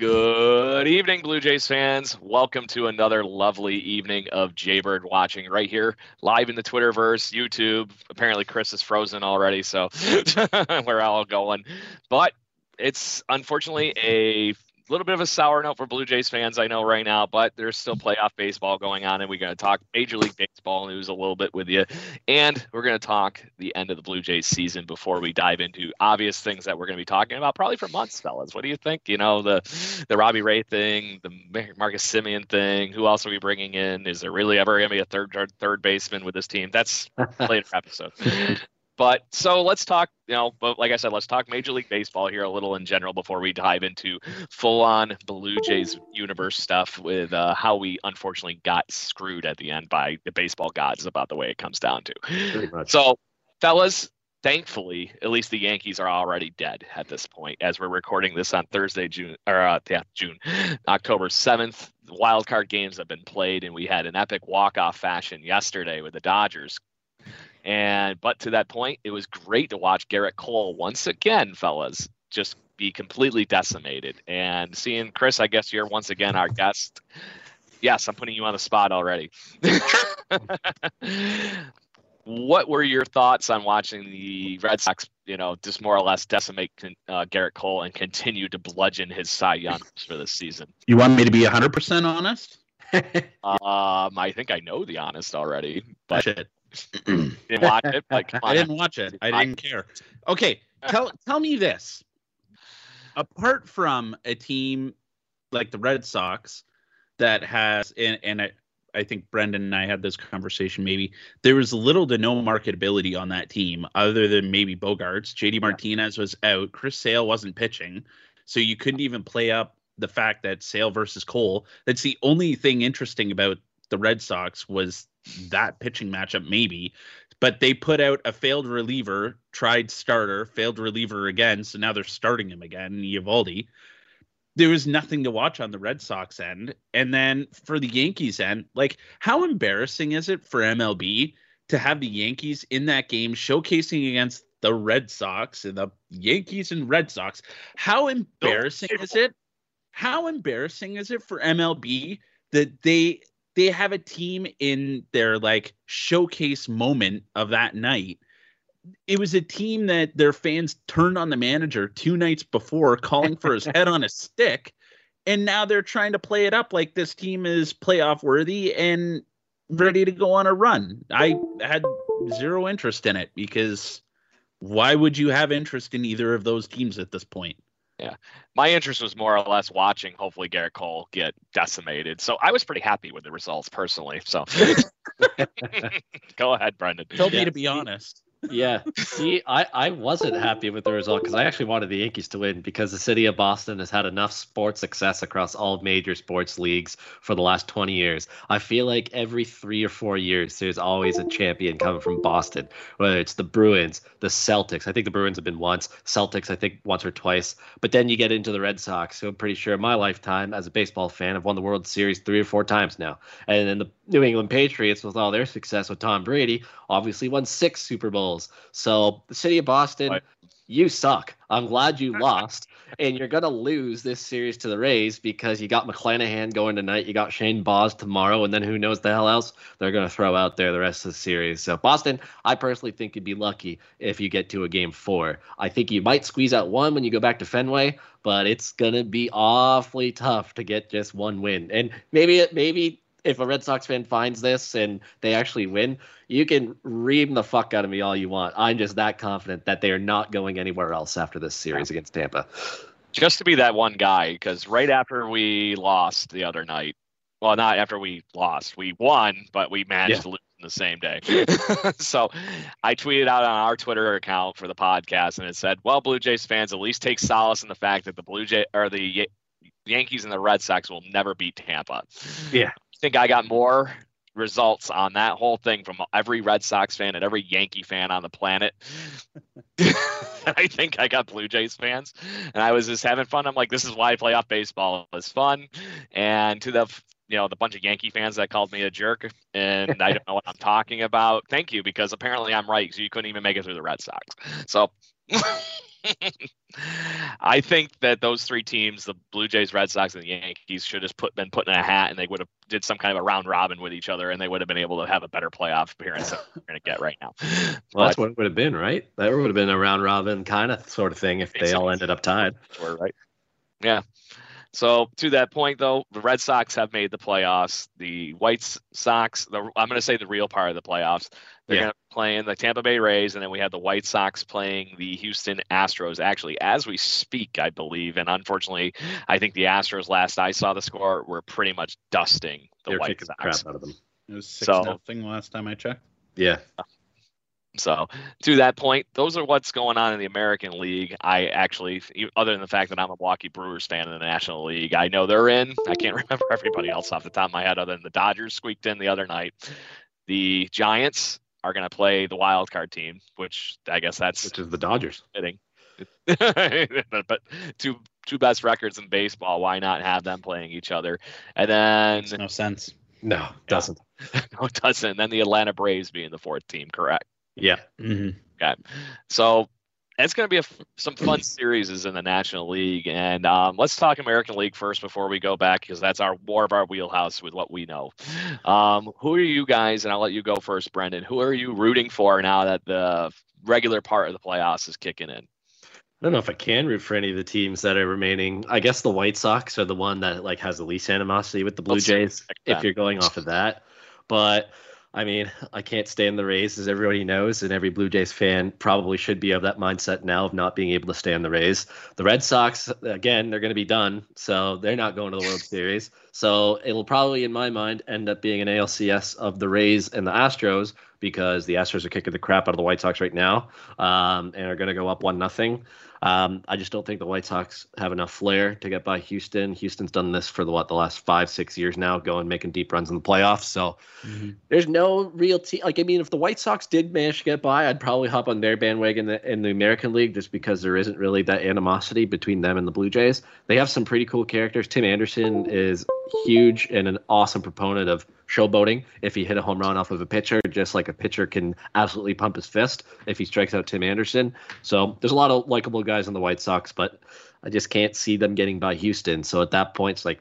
Good evening, Blue Jays fans. Welcome to another lovely evening of Jaybird watching right here, live in the Twitterverse, YouTube. Apparently, Chris is frozen already, so we're all going. But it's unfortunately a little bit of a sour note for Blue Jays fans, I know right now, but there's still playoff baseball going on, and we're going to talk Major League Baseball news a little bit with you. And we're going to talk the end of the Blue Jays season before we dive into obvious things that we're going to be talking about probably for months, fellas. What do you think? You know, the the Robbie Ray thing, the Marcus Semien thing. Who else are we bringing in? Is there really ever going to be a third third baseman with this team? That's later episode. But so let's talk, you know, but like I said, let's talk Major League Baseball here a little in general before we dive into full on Blue Jays universe stuff with uh, how we unfortunately got screwed at the end by the baseball gods about the way it comes down to. So, fellas, thankfully, at least the Yankees are already dead at this point as we're recording this on Thursday, June or uh, yeah, June, October 7th. Wild card games have been played, and we had an epic walk off fashion yesterday with the Dodgers and but to that point, it was great to watch Gerrit Cole once again, fellas, just be completely decimated. And seeing Chris, I guess you're once again our guest. Yes, I'm putting you on the spot already. what were your thoughts on watching the Red Sox, you know, just more or less decimate uh, Gerrit Cole and continue to bludgeon his Cy Young for this season? You want me to be 100% honest? um, I think I know the honest already, but Shit. didn't watch it. Like, I didn't watch it. I didn't care. Okay, tell tell me this. Apart from a team like the Red Sox that has and, and I, I think Brendan and I had this conversation maybe there was little to no marketability on that team other than maybe Bogaerts. JD Martinez was out. Chris Sale wasn't pitching. So you couldn't even play up the fact that Sale versus Cole. That's the only thing interesting about the Red Sox was that pitching matchup, maybe. But they put out a failed reliever, tried starter, failed reliever again. So now they're starting him again, Eovaldi. There was nothing to watch on the Red Sox end. And then for the Yankees end, like how embarrassing is it for MLB to have the Yankees in that game showcasing against the Red Sox and the Yankees and Red Sox? How embarrassing is it? How embarrassing is it for MLB that they they have a team in their like showcase moment of that night. It was a team that their fans turned on the manager two nights before, calling for his head on a stick. And now they're trying to play it up like this team is playoff worthy and ready to go on a run. I had zero interest in it because why would you have interest in either of those teams at this point? Yeah. My interest was more or less watching hopefully Gerrit Cole get decimated. So I was pretty happy with the results personally. So go ahead, Brendan. Told me to be honest yeah. See, I, I wasn't happy with the result because I actually wanted the Yankees to win because the city of Boston has had enough sports success across all major sports leagues for the last 20 years. I feel like every three or four years, there's always a champion coming from Boston, whether it's the Bruins, the Celtics. I think the Bruins have been once, Celtics, I think once or twice. But then you get into the Red Sox, who I'm pretty sure in my lifetime as a baseball fan have won the World Series three or four times now. And then the New England Patriots, with all their success with Tom Brady, obviously won six Super Bowls. So the city of Boston, right. you suck. I'm glad you lost, and you're gonna lose this series to the Rays because you got McClanahan going tonight. You got Shane Baz tomorrow, and then who knows the hell else they're gonna throw out there the rest of the series. So Boston, I personally think you'd be lucky if you get to a game four. I think you might squeeze out one when you go back to Fenway, but it's gonna be awfully tough to get just one win. And maybe maybe if a Red Sox fan finds this and they actually win, you can ream the fuck out of me all you want. I'm just that confident that they are not going anywhere else after this series against Tampa. Just to be that one guy, because right after we lost the other night, well, not after we lost, we won, but we managed yeah. to lose in the same day. so I tweeted out on our Twitter account for the podcast, and it said, "Well, Blue Jays fans, at least take solace in the fact that the Blue Jay or the Yankees and the Red Sox will never beat Tampa." Yeah think I got more results on that whole thing from every Red Sox fan and every Yankee fan on the planet. I think I got Blue Jays fans, and I was just having fun. I'm like, this is why playoff baseball is fun. And to the you know the bunch of Yankee fans that called me a jerk and I don't know what I'm talking about. Thank you because apparently I'm right because you couldn't even make it through the Red Sox. So I think that those three teams, the Blue Jays, Red Sox, and the Yankees, should have put been put in a hat, and they would have did some kind of a round robin with each other, and they would have been able to have a better playoff appearance than we're going to get right now. Well, that's what it would have been, right? That would have been a round robin kind of sort of thing if they all ended up tied. Right? Yeah. So to that point, though, the Red Sox have made the playoffs. The White Sox, the, I'm going to say the real part of the playoffs. They're yeah. going to play in the Tampa Bay Rays, and then we have the White Sox playing the Houston Astros. Actually, as we speak, I believe, and unfortunately, I think the Astros. Last I saw the score, were pretty much dusting the They're White Sox. crap out of them. It was six so, nothing last time I checked. Yeah. So to that point, those are what's going on in the American League. I actually, other than the fact that I'm a Milwaukee Brewers fan in the National League, I know they're in. I can't remember everybody else off the top of my head, other than the Dodgers squeaked in the other night. The Giants are going to play the wild card team, which I guess that's which is the Dodgers. Fitting. but two two best records in baseball. Why not have them playing each other? And then Makes no sense. No, it doesn't. no, it doesn't. And then the Atlanta Braves being the fourth team, correct? Yeah. Mm-hmm. Okay. So it's going to be a, some fun series in the National League, and um, let's talk American League first before we go back because that's our more of our wheelhouse with what we know. Um, who are you guys? And I'll let you go first, Brendan. Who are you rooting for now that the regular part of the playoffs is kicking in? I don't know if I can root for any of the teams that are remaining. I guess the White Sox are the one that like has the least animosity with the Blue let's Jays. If you're going off of that, but I mean, I can't stand the Rays, as everybody knows, and every Blue Jays fan probably should be of that mindset now of not being able to stand the Rays. The Red Sox, again, they're going to be done, so they're not going to the World Series. So it'll probably, in my mind, end up being an ALCS of the Rays and the Astros because the Astros are kicking the crap out of the White Sox right now um, and are going to go up one nothing. Um, I just don't think the White Sox have enough flair to get by Houston. Houston's done this for the what the last five six years now, going making deep runs in the playoffs. So mm-hmm. there's no real team. Like I mean, if the White Sox did manage to get by, I'd probably hop on their bandwagon in the, in the American League just because there isn't really that animosity between them and the Blue Jays. They have some pretty cool characters. Tim Anderson is huge and an awesome proponent of showboating if he hit a home run off of a pitcher, just like a pitcher can absolutely pump his fist if he strikes out Tim Anderson. So there's a lot of likable guys on the White Sox, but I just can't see them getting by Houston. So at that point, it's like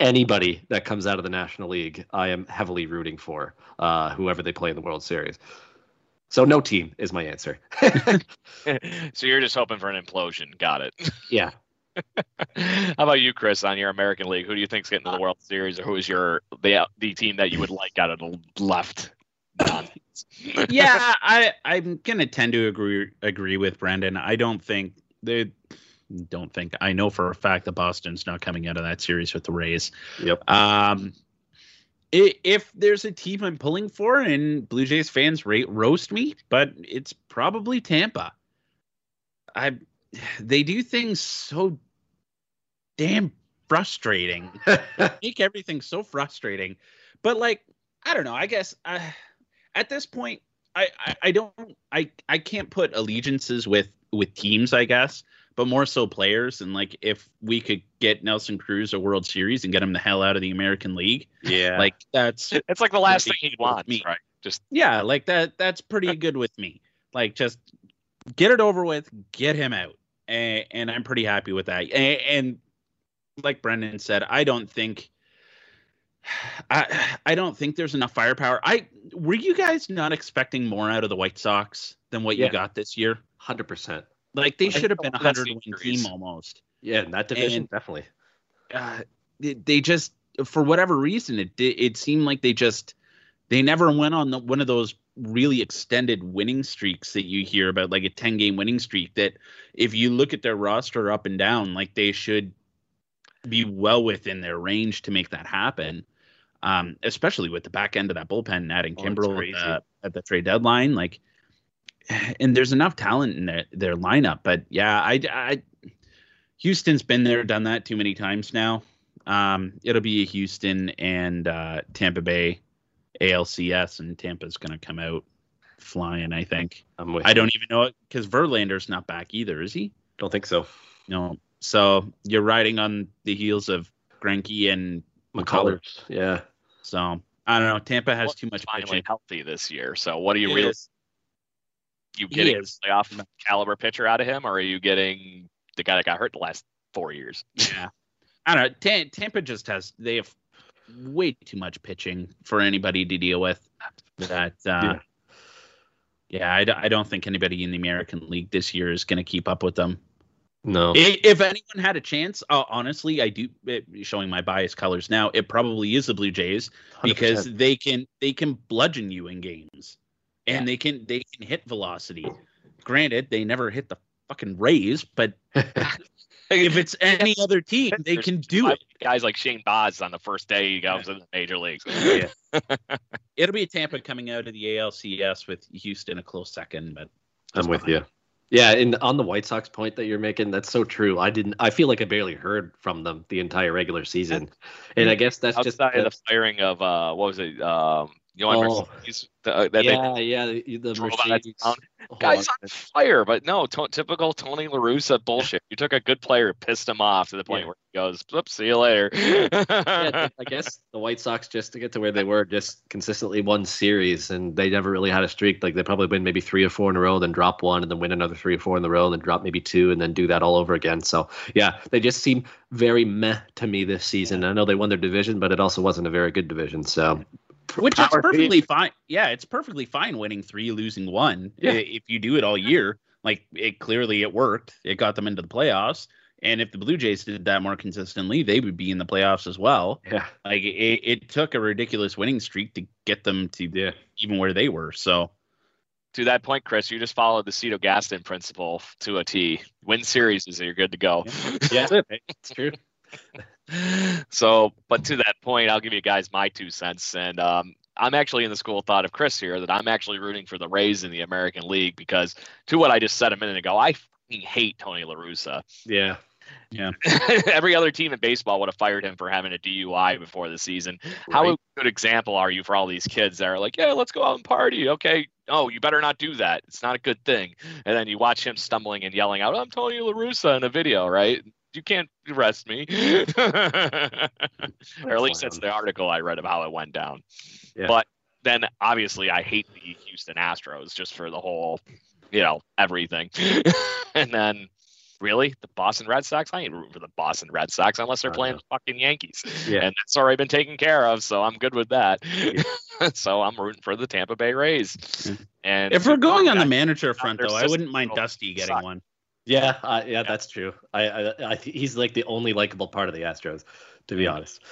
anybody that comes out of the National League, I am heavily rooting for uh, whoever they play in the World Series. So no team is my answer. so you're just hoping for an implosion. Got it. Yeah, How about you, Chris, on your American League? Who do you think's getting to the World Series, or who is your the the team that you would like out of the left yeah, I I'm gonna tend to agree agree with Brendan. I don't think they don't think I know for a fact that Boston's not coming out of that series with the Rays. Yep. Um, if there's a team I'm pulling for, and Blue Jays fans rate roast me, but it's probably Tampa. I they do things so damn frustrating. make everything so frustrating. But like, I don't know. I guess uh, at this point, I, I, I don't I I can't put allegiances with with teams. I guess, but more so players. And like, if we could get Nelson Cruz a World Series and get him the hell out of the American League, yeah, like that's it's like the last thing he wants, me. right? Just yeah, like that. That's pretty good with me. Like just get it over with, get him out, and, and I'm pretty happy with that. And, and like Brendan said, I don't think I I don't think there's enough firepower. I were you guys not expecting more out of the White Sox than what yeah. you got this year? Hundred percent. Like they should have been a hundred win team almost. Yeah, in that division, and, definitely. Uh, they, they, just for whatever reason it it seemed like they just they never went on the, one of those really extended winning streaks that you hear about, like a ten game winning streak. That if you look at their roster up and down, like they should be well within their range to make that happen. Um, especially with the back end of that bullpen, adding oh, Kimbrel at the, at the trade deadline, like, and there's enough talent in their, their lineup. But yeah, I, I, Houston's been there, done that too many times now. Um, it'll be a Houston and uh, Tampa Bay ALCS, and Tampa's going to come out flying. I think. i don't even know it because Verlander's not back either, is he? Don't think so. No, so you're riding on the heels of Greinke and McCullers. Yeah. So I don't know. Tampa has well, too much finally pitching. healthy this year. So what are you really? You getting a playoff caliber pitcher out of him, or are you getting the guy that got hurt the last four years? Yeah. I don't know. T- Tampa just has they have way too much pitching for anybody to deal with. That uh, yeah, yeah I d- I don't think anybody in the American League this year is going to keep up with them. No. If anyone had a chance, uh, honestly, I do. It, showing my bias colors now, it probably is the Blue Jays because 100%. they can they can bludgeon you in games, and yeah. they can they can hit velocity. Granted, they never hit the fucking Rays, but if it's any other team, they can do it. Guys like Shane Baz on the first day he goes yeah. to the major leagues. yeah. It'll be a Tampa coming out of the ALCS with Houston a close second, but I'm with you. Yeah, and on the White Sox point that you're making, that's so true. I didn't. I feel like I barely heard from them the entire regular season, and I guess that's Outside just the firing of uh, what was it? Um, you know, oh, uh, that yeah, they, yeah, the, the Mercedes. Guy's on fire, but no, typical Tony La Russa bullshit. You took a good player, pissed him off to the point yeah. where he goes, "Oops, see you later." yeah, I guess the White Sox just to get to where they were, just consistently won series, and they never really had a streak. Like they probably win maybe three or four in a row, then drop one, and then win another three or four in a row, and then drop maybe two, and then do that all over again. So yeah, they just seem very meh to me this season. I know they won their division, but it also wasn't a very good division. So which is perfectly fine. Yeah, it's perfectly fine winning three, losing one. Yeah. If you do it all year, like it clearly it worked. It got them into the playoffs. And if the Blue Jays did that more consistently, they would be in the playoffs as well. Yeah. Like it, it took a ridiculous winning streak to get them to yeah. even where they were. So to that point, Chris, you just followed the Cito Gaston principle to a T. Win series is you're good to go. Yeah, yeah it's true. So, but to that point, I'll give you guys my two cents. And um, I'm actually in the school of thought of Chris here that I'm actually rooting for the Rays in the American League because, to what I just said a minute ago, I hate Tony La Russa. Yeah. Yeah. Every other team in baseball would have fired him for having a DUI before the season. Right. How good example are you for all these kids that are like, yeah, let's go out and party. Okay. Oh, you better not do that. It's not a good thing. And then you watch him stumbling and yelling out, I'm Tony La Russa in a video, right? You can't arrest me. or at least that's the article I read of how it went down. Yeah. But then obviously I hate the Houston Astros just for the whole, you know, everything. and then really the Boston Red Sox? I ain't rooting for the Boston Red Sox unless they're playing the fucking Yankees. Yeah. And that's already been taken care of, so I'm good with that. Yeah. so I'm rooting for the Tampa Bay Rays. And if we're going on the manager front though, I wouldn't mind Dusty getting one. Yeah, uh, yeah, that's true. I, I, I, he's like the only likable part of the Astros, to be honest.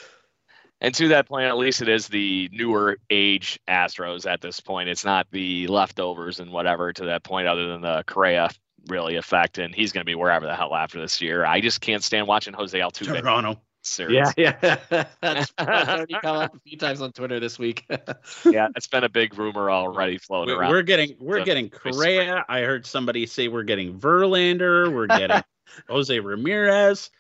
And to that point, at least it is the newer age Astros at this point. It's not the leftovers and whatever to that point, other than the Correa really effect, and he's going to be wherever the hell after this year. I just can't stand watching Jose Altuve. Toronto. Series. Yeah, yeah. that's, that's already come up a few times on Twitter this week. yeah, it's been a big rumor already floating We- around. We're getting we're So, getting. Correa. I heard somebody say we're getting Verlander. We're getting Jose Ramirez.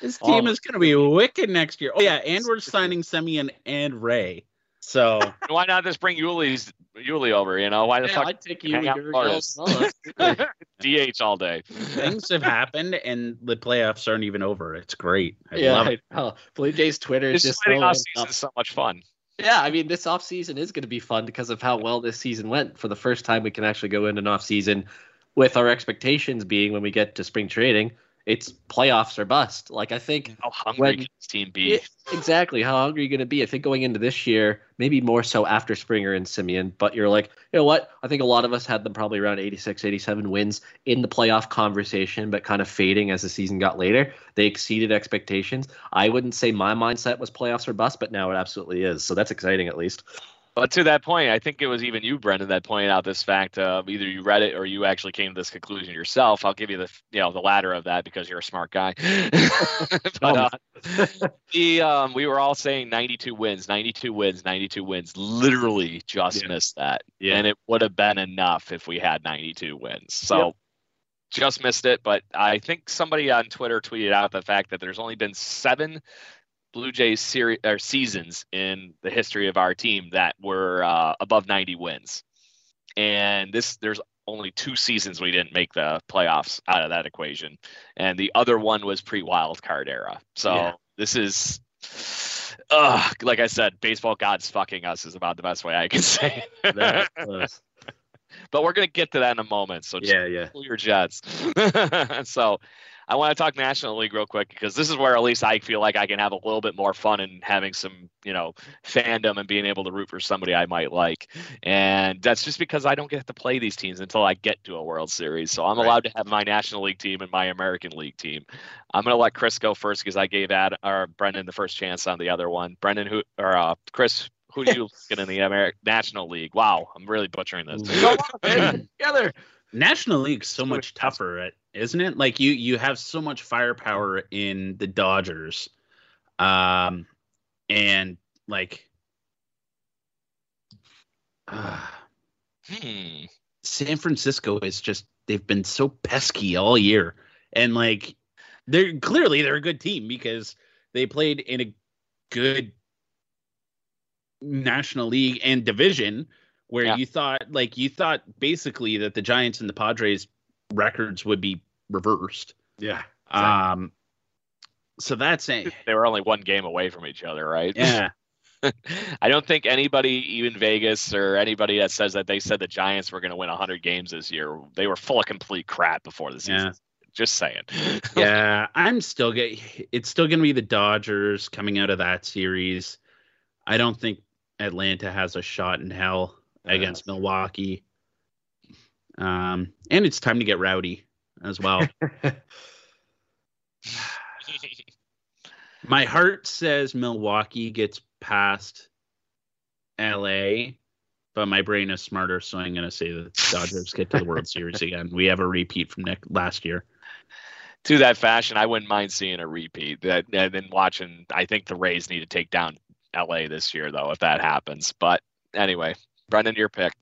This team is going to be wicked next year. Oh yeah, and we're signing Semien and Ray. So Why not just bring Yuli's Yuli over? You know, why the yeah, fuck I'd take you hang out your Flores? girls. Oh, that's great. DH all day? things have happened, and the playoffs aren't even over. It's great. I yeah, love it. I. Blue Jays Twitter is This just so off season is so much fun. Yeah, I mean, this offseason is going to be fun because of how well this season went. For the first time, we can actually go into an offseason with our expectations being when we get to spring trading, it's playoffs or bust. Like, I think How hungry When- can this team be? Exactly. How hungry are you going to be? I think going into this year, maybe more so after Springer and Semien, but you're like, you know what? I think a lot of us had them probably around 86, 87 wins in the playoff conversation, but kind of fading as the season got later. They exceeded expectations. I wouldn't say my mindset was playoffs or bust, but now it absolutely is. So that's exciting at least. But to that point, I think it was even you, Brendan, that pointed out this fact. Uh, either you read it or you actually came to this conclusion yourself. I'll give you the you know the latter of that because you're a smart guy. but Oh, uh, the um, we were all saying 92 wins, 92 wins, 92 wins. Literally just Yeah. missed that, Yeah. and it would have been enough if we had 92 wins. So. Yep. Just missed it, but I think somebody on Twitter tweeted out the fact that there's only been seven Blue Jays series or seasons in the history of our team that were uh, above 90 wins, and this there's only two seasons we didn't make the playoffs out of that equation, and the other one was pre-wild card era. So Yeah. this is. Uh, like I said, baseball gods fucking us is about the best way I can say. it. But we're gonna get to that in a moment. So just yeah, yeah. cool your jets. so I want to talk National League real quick because this is where at least I feel like I can have a little bit more fun and having some, you know, fandom and being able to root for somebody I might like. And that's just because I don't get to play these teams until I get to a World Series. So I'm Right. allowed to have my National League team and my American League team. I'm gonna let Chris go first because I gave Ad or Brendan the first chance on the other one. Brendan who or uh, Chris, who do you get in the American National League? Wow, I'm really butchering this. Go on. Together. National League's so So much tougher, isn't it? Like you you have so much firepower in the Dodgers, um, and like, uh, Hmm. San Francisco is just they've been so pesky all year, and like they're clearly they're a good team because they played in a good National League and division where Yeah. you thought like you thought basically that the Giants and the Padres records would be reversed. Yeah. Um so that's a They were only one game away from each other, right? yeah. I don't think anybody, even Vegas or anybody that says that they said the Giants were going to win 100 games this year, they were full of complete crap before the season. Yeah. Just saying. yeah, I'm still get it's still going to be the Dodgers coming out of that series. I don't think Atlanta has a shot in hell against Milwaukee. Um, and it's time to get rowdy as well. My heart says Milwaukee gets past LA, but my brain is smarter, so I'm going to say the Dodgers get to the World Series again. We have a repeat from Nick last year. to that fashion, I wouldn't mind seeing a repeat. That and then watching. I think the Rays need to take down LA this year, though, if that happens. But anyway, Brendan, your pick.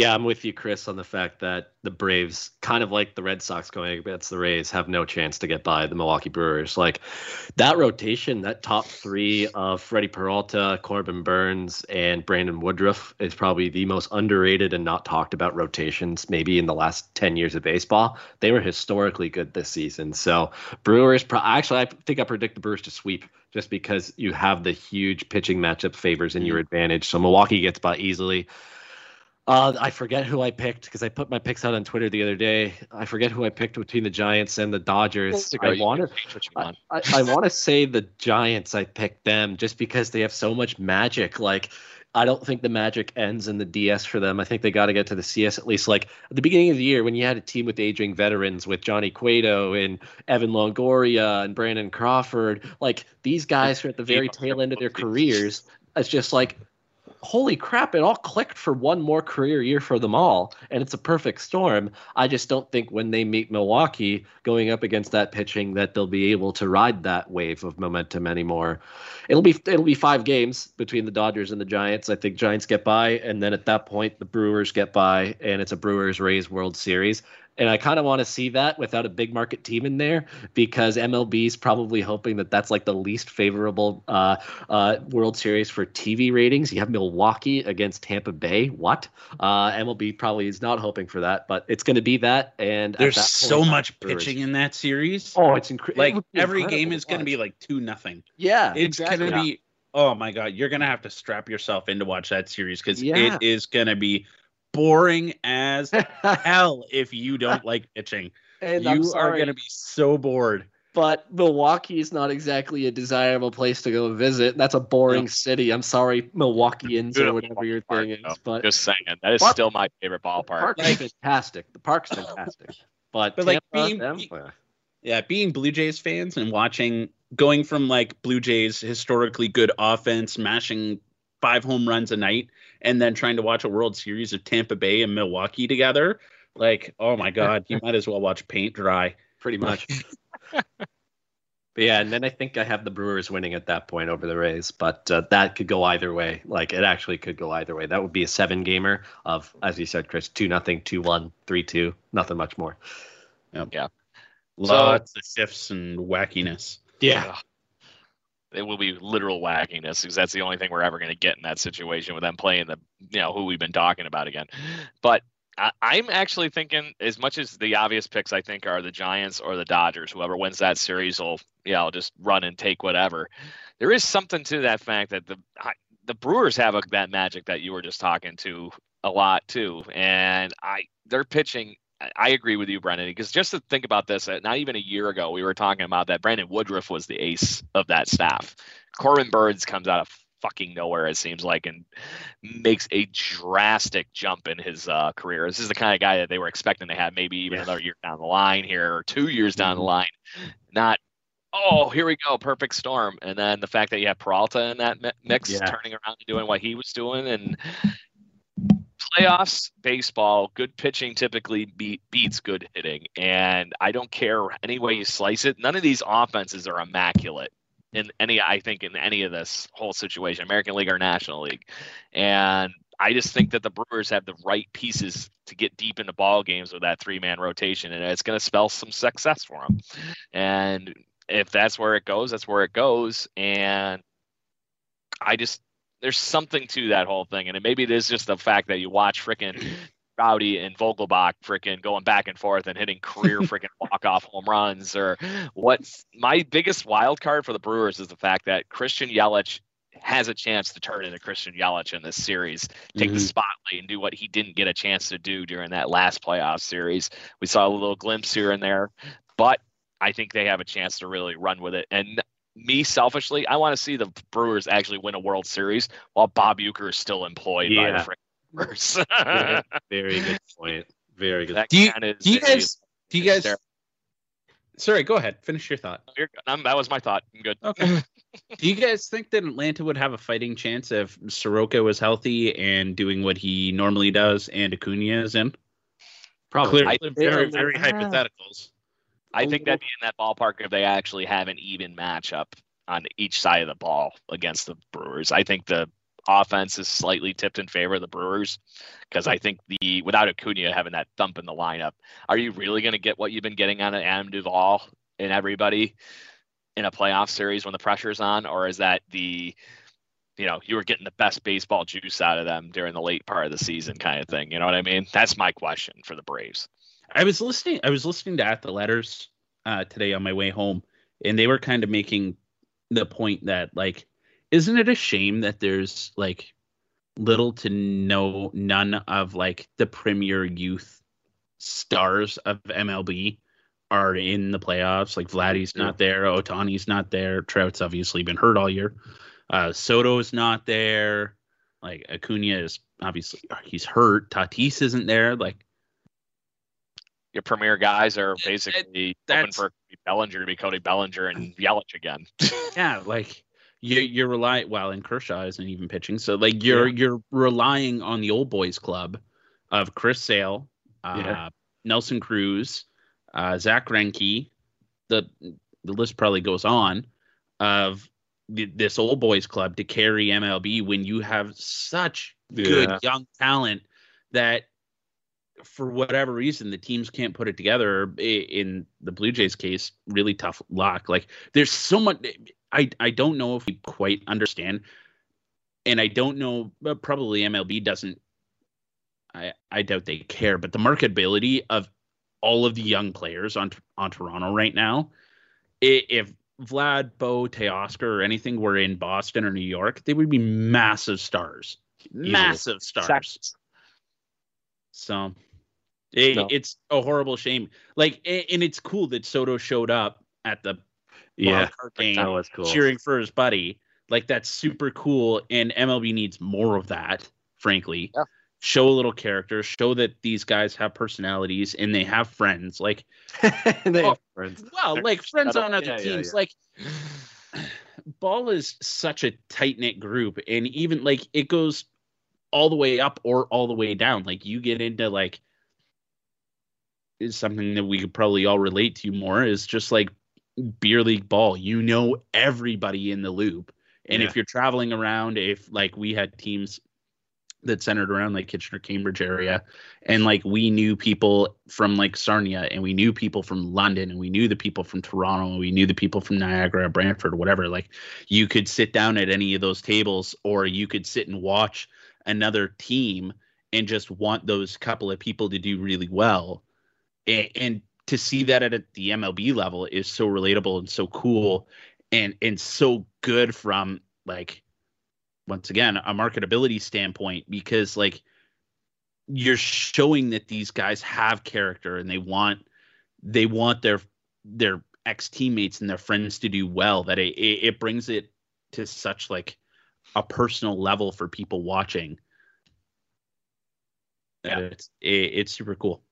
Yeah, I'm with you, Chris, on the fact that the Braves, kind of like the Red Sox going against the Rays, have no chance to get by the Milwaukee Brewers. Like that rotation, that top three of Freddie Peralta, Corbin Burnes, and Brandon Woodruff is probably the most underrated and not talked about rotations maybe in the last 10 years of baseball. They were historically good this season. So Brewers, pro- actually, I think I predict the Brewers to sweep just because you have the huge pitching matchup favors in mm-hmm. your advantage. So Milwaukee gets by easily. Uh, I forget who I picked because I put my picks out on Twitter the other day. I forget who I picked between the Giants and the Dodgers. I want to, change what you I. I, I want to say the Giants. I picked them just because they have so much magic. Like I don't think the magic ends in the DS for them. I think they got to get to the CS at least. Like at the beginning of the year, when you had a team with aging veterans with Johnny Cueto and Evan Longoria and Brandon Crawford, like these guys are at the very tail end of their careers. It's just like holy crap, it all clicked for one more career year for them all, and it's a perfect storm. I just don't think when they meet Milwaukee going up against that pitching that they'll be able to ride that wave of momentum anymore. It'll be it'll be five games between the Dodgers and the Giants. I think Giants get by, and then at that point the Brewers get by, and it's a Brewers Rays World Series. And I kind of want to see that without a big market team in there because MLB is probably hoping that that's like the least favorable uh, uh, World Series for TV ratings. You have Milwaukee against Tampa Bay. What? Uh, MLB probably is not hoping for that, but it's going to be that. And there's that so point, much pitching in that series. Oh, it's incredible. Like every game is going to be like two nothing. Yeah, it's exactly. going to be. Oh my god, you're gonna have to strap yourself in to watch that series because Yeah. it is gonna be boring as hell if you don't like pitching. and you are gonna be so bored. but Milwaukee is not exactly a desirable place to go visit. That's a boring city. I'm sorry, Milwaukeeans or whatever your park, thing though. is, but Just saying, that is Park- still my favorite ballpark. park is fantastic. The park's fantastic, but But, like, being- them, be- uh, Yeah, being Blue Jays fans and watching going from like Blue Jays historically good offense, mashing five home runs a night, and then trying to watch a World Series of Tampa Bay and Milwaukee together. Like, oh my God, you might as well watch paint dry. pretty much. but yeah, and then I think I have the Brewers winning at that point over the Rays, but uh, that could go either way. Like it actually could go either way. That would be a seven gamer of, as you said, Chris, two nothing, two one, three two, nothing much more. Yeah. Lots of shifts and wackiness. Ugh. It will be literal wackiness because that's the only thing we're ever going to get in that situation with them playing the, you know, who we've been talking about again. But I, I'm actually thinking, as much as the obvious picks I think are the Giants or the Dodgers, whoever wins that series will, you know, just run and take whatever. There is something to that fact that the the Brewers have a, that magic that you were just talking to a lot too, and I they're pitching I- agree with you, Brendan, because just to think about this, uh, not even a year ago, we were talking about that Brandon Woodruff was the ace of that staff. Corbin Burnes comes out of fucking nowhere, it seems like, and makes a drastic jump in his uh, career. This is the kind of guy that they were expecting to have maybe even Yeah. another year down the line here, or two years down the Mhm. line. Not, oh, here we go, perfect storm. And then the fact that you have Peralta in that mix, Yeah. turning around and doing what he was doing, and playoffs baseball good pitching typically beat, beats good hitting and i don't care any way you slice it. None of these offenses are immaculate in any i think in any of this whole situation american league or national league. And i just think that the brewers have the right pieces to get deep into ball games with that three man rotation and it's going to spell some success for them and if that's where it goes that's where it goes. And i just there's something to that whole thing, and it, maybe it is just the fact that you watch frickin' Rowdy and Vogelbach frickin' going back and forth and hitting career frickin' walk off home runs, or what's My biggest wild card for the Brewers is the fact that Christian Yelich has a chance to turn into Christian Yelich in this series, take the Mhm. spotlight and do what he didn't get a chance to do during that last playoff series. We saw a little glimpse here and there, but I think they have a chance to really run with it. And me selfishly, I want to see the Brewers actually win a World Series while Bob Uecker is still employed by the Yeah. Brewers. Very, very good point. Very good. That Do you, is- do you guys? Do you guys? Sorry, go ahead. Finish your thought. You're. Um, that was my thought. I'm good. Okay. Do you guys think that Atlanta would have a fighting chance if Soroka was healthy and doing what he normally does, and Acuna is in? Probably. Clearly, I- very, yeah. very hypotheticals. I think that'd be in that ballpark if they actually have an even matchup on each side of the ball against the Brewers. I think the offense is slightly tipped in favor of the Brewers because I think the without Acuna having that thump in the lineup, are you really going to get what you've been getting out of Adam Duvall and everybody in a playoff series when the pressure's on, or is that the you know you were getting the best baseball juice out of them during the late part of the season kind of thing? You know what I mean? That's my question for the Braves. I was listening. I was listening to At the Letters uh, today on my way home, and they were kind of making the point that like, isn't it a shame that there's like little to no none of like the premier youth stars of MLB are in the playoffs. Like Vladdy's not there, Ohtani's not there, Trout's obviously been hurt all year. Uh, Soto's not there. Like Acuna is obviously he's hurt. Tatis isn't there. Like your premier guys are basically open for Bellinger to be Cody Bellinger and Yelich again. yeah, like you, you're relying. Well, and Kershaw isn't even pitching, so like you're yeah. you're relying on the old boys club of Chris Sale, uh, yeah. Nelson Cruz, uh, Zack Greinke. The the list probably goes on of this old boys club to carry MLB when you have such yeah. good young talent that for whatever reason the teams can't put it together in the blue jays case really tough luck like there's so much i i don't know if we quite understand and i don't know probably mlb doesn't i i doubt they care but the marketability of all of the young players on on toronto right now if Vlad, Bo, Teoscar, or anything were in Boston or New York, they would be massive stars. Massive stars. Exactly. So it, no. it's a horrible shame. Like, and it's cool that Soto showed up at the yeah game, that was cool. cheering for his buddy. Like, that's super cool. And MLB needs more of that, frankly. Yeah show a little character, show that these guys have personalities and they have friends. Like they have oh, friends. Well, like friends on other yeah, teams. Yeah, yeah. Like ball is such a tight knit group, and even like it goes all the way up or all the way down. Like you get into like is something that we could probably all relate to more is just like beer league ball. You know everybody in the loop. And if you're traveling around, if like we had teams that centered around like Kitchener, Cambridge area. And like we knew people from like Sarnia and we knew people from London and we knew the people from Toronto and we knew the people from Niagara, Brantford, whatever. Like you could sit down at any of those tables or you could sit and watch another team and just want those couple of people to do really well. And, and to see that at the MLB level is so relatable and so cool and and so good from like once again a marketability standpoint because like you're showing that these guys have character and they want they want their their ex teammates and their friends to do well that it, it brings it to such like a personal level for people watching yeah. it's it, it's super cool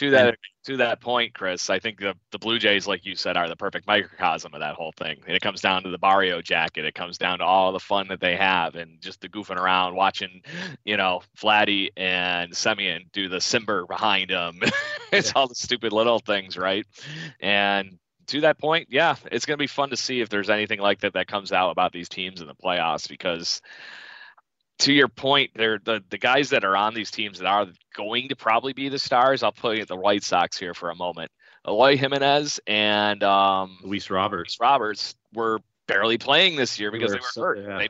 to that to that point, Chris, I think the the Blue Jays, like you said, are the perfect microcosm of that whole thing. And it comes down to the Barrio jacket. It comes down to all the fun that they have and just the goofing around, watching, you know, Vladdy and Semien do the Simber behind them. it's yeah. all the stupid little things, right? And to that point, yeah, it's going to be fun to see if there's anything like that that comes out about these teams in the playoffs because to your point, they're the, the guys that are on these teams that are going to probably be the stars. I'll put the White Sox here for a moment. Eloy Jimenez and um, Luis Roberts. Luis Roberts were barely playing this year because they were, they were hurt. Yeah. They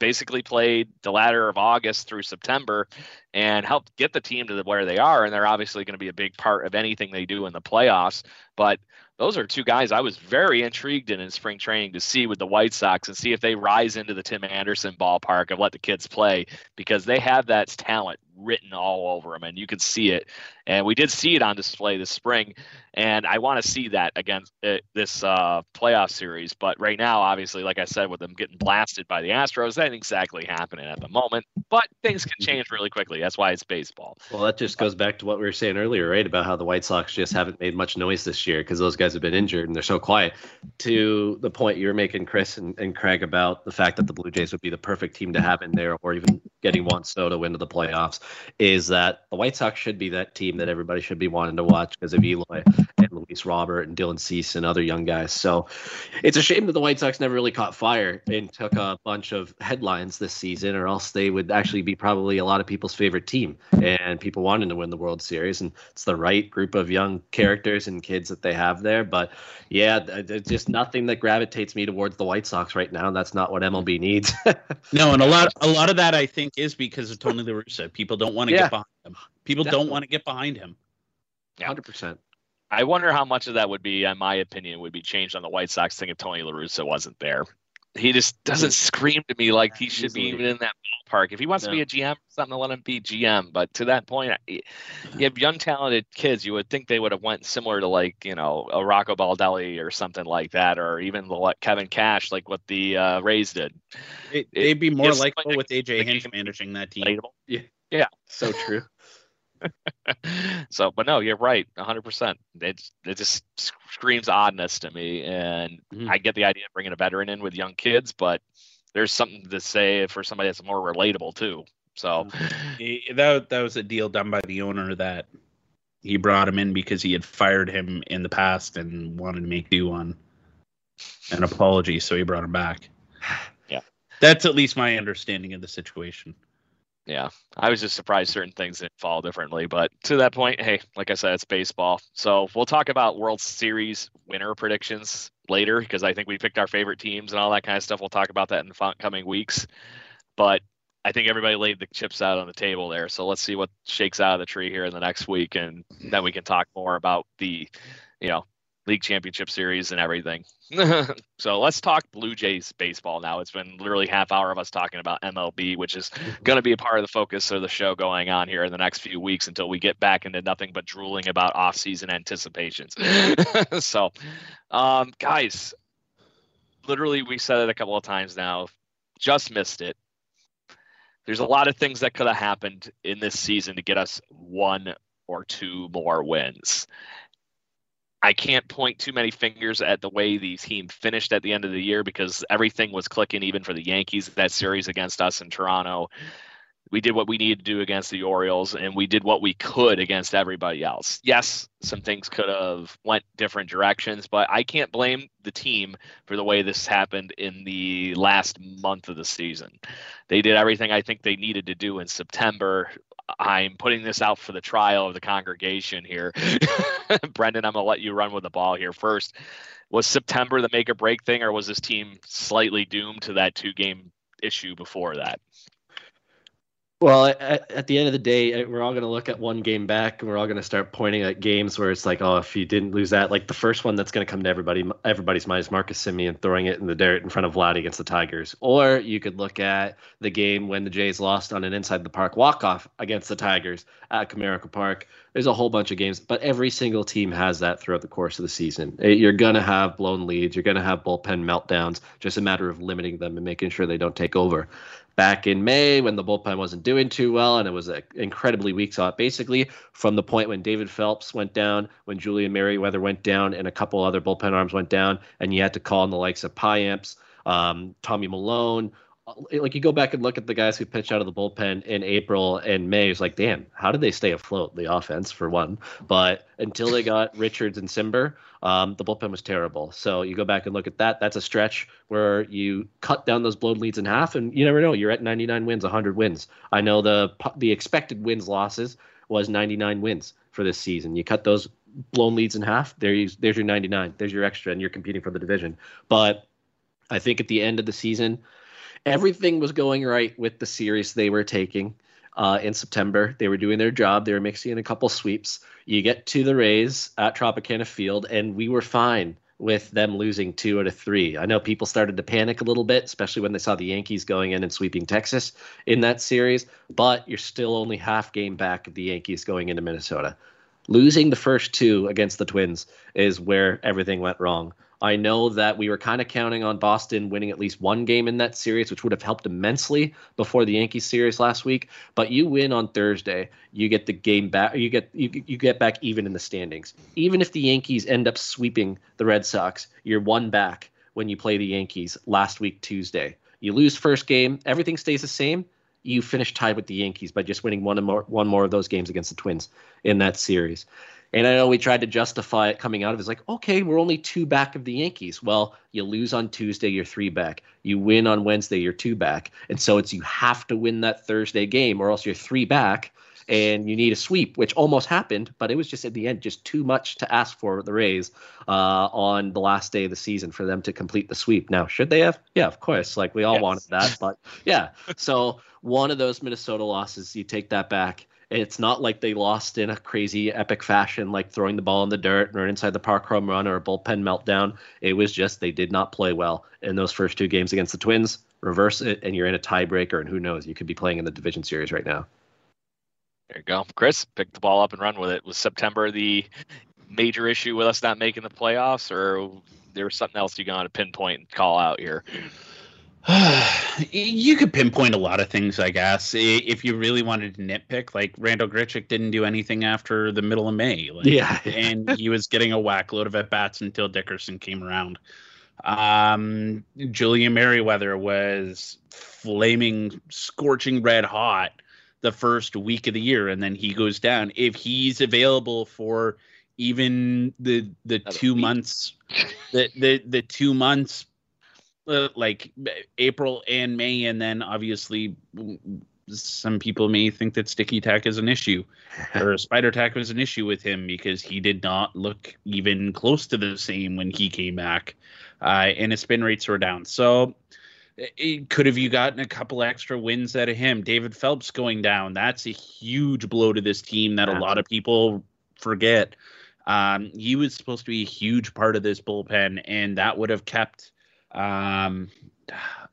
basically played the latter of August through September and helped get the team to the, where they are. And they're obviously going to be a big part of anything they do in the playoffs. But those are two guys I was very intrigued in in spring training to see with the White Sox and see if they rise into the Tim Anderson ballpark of let the kids play because they have that talent written all over them and you can see it. And we did see it on display this spring. And I want to see that against uh, this uh, playoff series. But right now, obviously, like I said, with them getting blasted by the Astros, that ain't exactly happening at the moment. But things can change really quickly. That's why it's baseball. Well, that just goes back to what we were saying earlier, right? About how the White Sox just haven't made much noise this year because those guys have been injured and they're so quiet. To the point you were making, Chris and, and Craig, about the fact that the Blue Jays would be the perfect team to have in there, or even getting Juan Soto into the playoffs, is that the White Sox should be that team that everybody should be wanting to watch because of Eloy and Robert and Dylan Cease and other young guys. So it's a shame that the White Sox never really caught fire and took a bunch of headlines this season, or else they would actually be probably a lot of people's favorite team and people wanting to win the World Series. And it's the right group of young characters and kids that they have there. But yeah, there's just nothing that gravitates me towards the White Sox right now. And that's not what MLB needs. no, and a lot, a lot of that I think is because of Tony La Russa. People don't want to yeah. get behind him. People Definitely. don't want to get behind him. Hundred percent. I wonder how much of that would be, in my opinion, would be changed on the White Sox thing if Tony La Russa wasn't there. he just doesn't scream to me like he should be even in that ballpark. If he wants to be a GM, something to let him be GM. But to that point, you have young talented kids. You would think they would have went similar to like you know a Rocco Baldelli or something like that, or even what Kevin Cash, like what the uh, Rays did. It, they'd be more likable with AJ Hinch managing that team. Yeah, yeah, so true. so, but no, you're right, 100. percent It it just screams oddness to me, and mm-hmm. I get the idea of bringing a veteran in with young kids, but there's something to say for somebody that's more relatable too. So mm-hmm. that that was a deal done by the owner that he brought him in because he had fired him in the past and wanted to make due on an apology, so he brought him back. Yeah, that's at least my understanding of the situation yeah, I was just surprised certain things didn't fall differently. But to that point, hey, like I said, it's baseball. So we'll talk about World Series winner predictions later because I think we picked our favorite teams and all that kind of stuff. We'll talk about that in the coming weeks. But I think everybody laid the chips out on the table there. So let's see what shakes out of the tree here in the next week, and then we can talk more about the, you know, league championship series and everything. so let's talk Blue Jays baseball now. It's been literally half hour of us talking about MLB, which is going to be a part of the focus of the show going on here in the next few weeks until we get back into nothing but drooling about off-season anticipations. so, um, guys, literally we said it a couple of times now. Just missed it. There's a lot of things that could have happened in this season to get us one or two more wins. I can't point too many fingers at the way the team finished at the end of the year because everything was clicking, even for the Yankees, that series against us in Toronto. We did what we needed to do against the Orioles, and we did what we could against everybody else. Yes, some things could have went different directions, but I can't blame the team for the way this happened in the last month of the season. They did everything I think they needed to do in September I'm putting this out for the trial of the congregation here. Brendan, I'm going to let you run with the ball here first. Was September the make or break thing, or was this team slightly doomed to that two game issue before that? Well, at, at, the end of the day, we're all going to look at one game back, and we're all going to start pointing at games where it's like, oh, if you didn't lose that, like the first one that's going to come to everybody, everybody's mind is Marcus Semien throwing it in the dirt in front of Vlad against the Tigers. Or you could look at the game when the Jays lost on an inside the park walk off against the Tigers at Comerica Park. There's a whole bunch of games, but every single team has that throughout the course of the season. Eh, you're going to have blown leads, you're going to have bullpen meltdowns, just a matter of limiting them and making sure they don't take over back in May when the bullpen wasn't doing too well and it was an incredibly weak spot. Basically, from the point when David Phelps went down, when Julian Merryweather went down, and a couple other bullpen arms went down, and you had to call on the likes of Payamps, um, Tommy Milone, like you go back and look at the guys who pitched out of the bullpen in April and May. It's like, damn, how did they stay afloat? The offense, for one, but until they got Richards and Cimber, um, the bullpen was terrible. So you go back and look at that. That's a stretch where you cut down those blown leads in half, and you never know. You're at 99 wins, 100 wins. I know the the expected wins losses was 99 wins for this season. You cut those blown leads in half. There's there's your 99. There's your extra, and you're competing for the division. But I think at the end of the season everything was going right with the series they were taking uh, in September. They were doing their job. They were mixing in a couple sweeps. You get to the Rays at Tropicana Field, and we were fine with them losing two out of three. I know people started to panic a little bit, especially when they saw the Yankees going in and sweeping Texas in that series, but you're still only half game back of the Yankees going into Minnesota. Losing the first two against the Twins is where everything went wrong. I know that we were kind of counting on Boston winning at least one game in that series, which would have helped immensely before the Yankees series last week. But you win on Thursday, you get the game back. You get you, you get back even in the standings. Even if the Yankees end up sweeping the Red Sox, you're one back when you play the Yankees last week Tuesday. You lose first game, everything stays the same. You finish tied with the Yankees by just winning one more one more of those games against the Twins in that series. And I know we tried to justify it coming out of it. It's like, okay, we're only two back of the Yankees. Well, you lose on Tuesday, you're three back. You win on Wednesday, you're two back. And so it's you have to win that Thursday game or else you're three back and you need a sweep, which almost happened, but it was just at the end just too much to ask for the Rays uh, on the last day of the season for them to complete the sweep. Now, should they have? Yeah, of course. Like we all yes. wanted that, but yeah. So one of those Minnesota losses, you take that back It's not like they lost in a crazy epic fashion, like throwing the ball in the dirt or inside the park home run or a bullpen meltdown. It was just they did not play well in those first two games against the Twins. Reverse it, and you're in a tiebreaker, and who knows? You could be playing in the division series right now. There you go, Chris. Pick the ball up and run with it. Was September the major issue with us not making the playoffs, or there was something else you got to pinpoint and call out here? you could pinpoint a lot of things, I guess, if you really wanted to nitpick. Like Randal Grichuk didn't do anything after the middle of May. Like, yeah, and he was getting a whack load of at bats until Dickerson came around. Um, Julian Merryweather was flaming, scorching red hot the first week of the year, and then he goes down. If he's available for even the the two months, the the the two months uh, like April and May, and then obviously some people may think that sticky tack is an issue or spider tack was an issue with him because he did not look even close to the same when he came back, uh, and his spin rates were down. So. It, could have you gotten a couple extra wins out of him? David Phelps going down. That's a huge blow to this team that a lot of people forget. Um, he was supposed to be a huge part of this bullpen, and that would have kept um,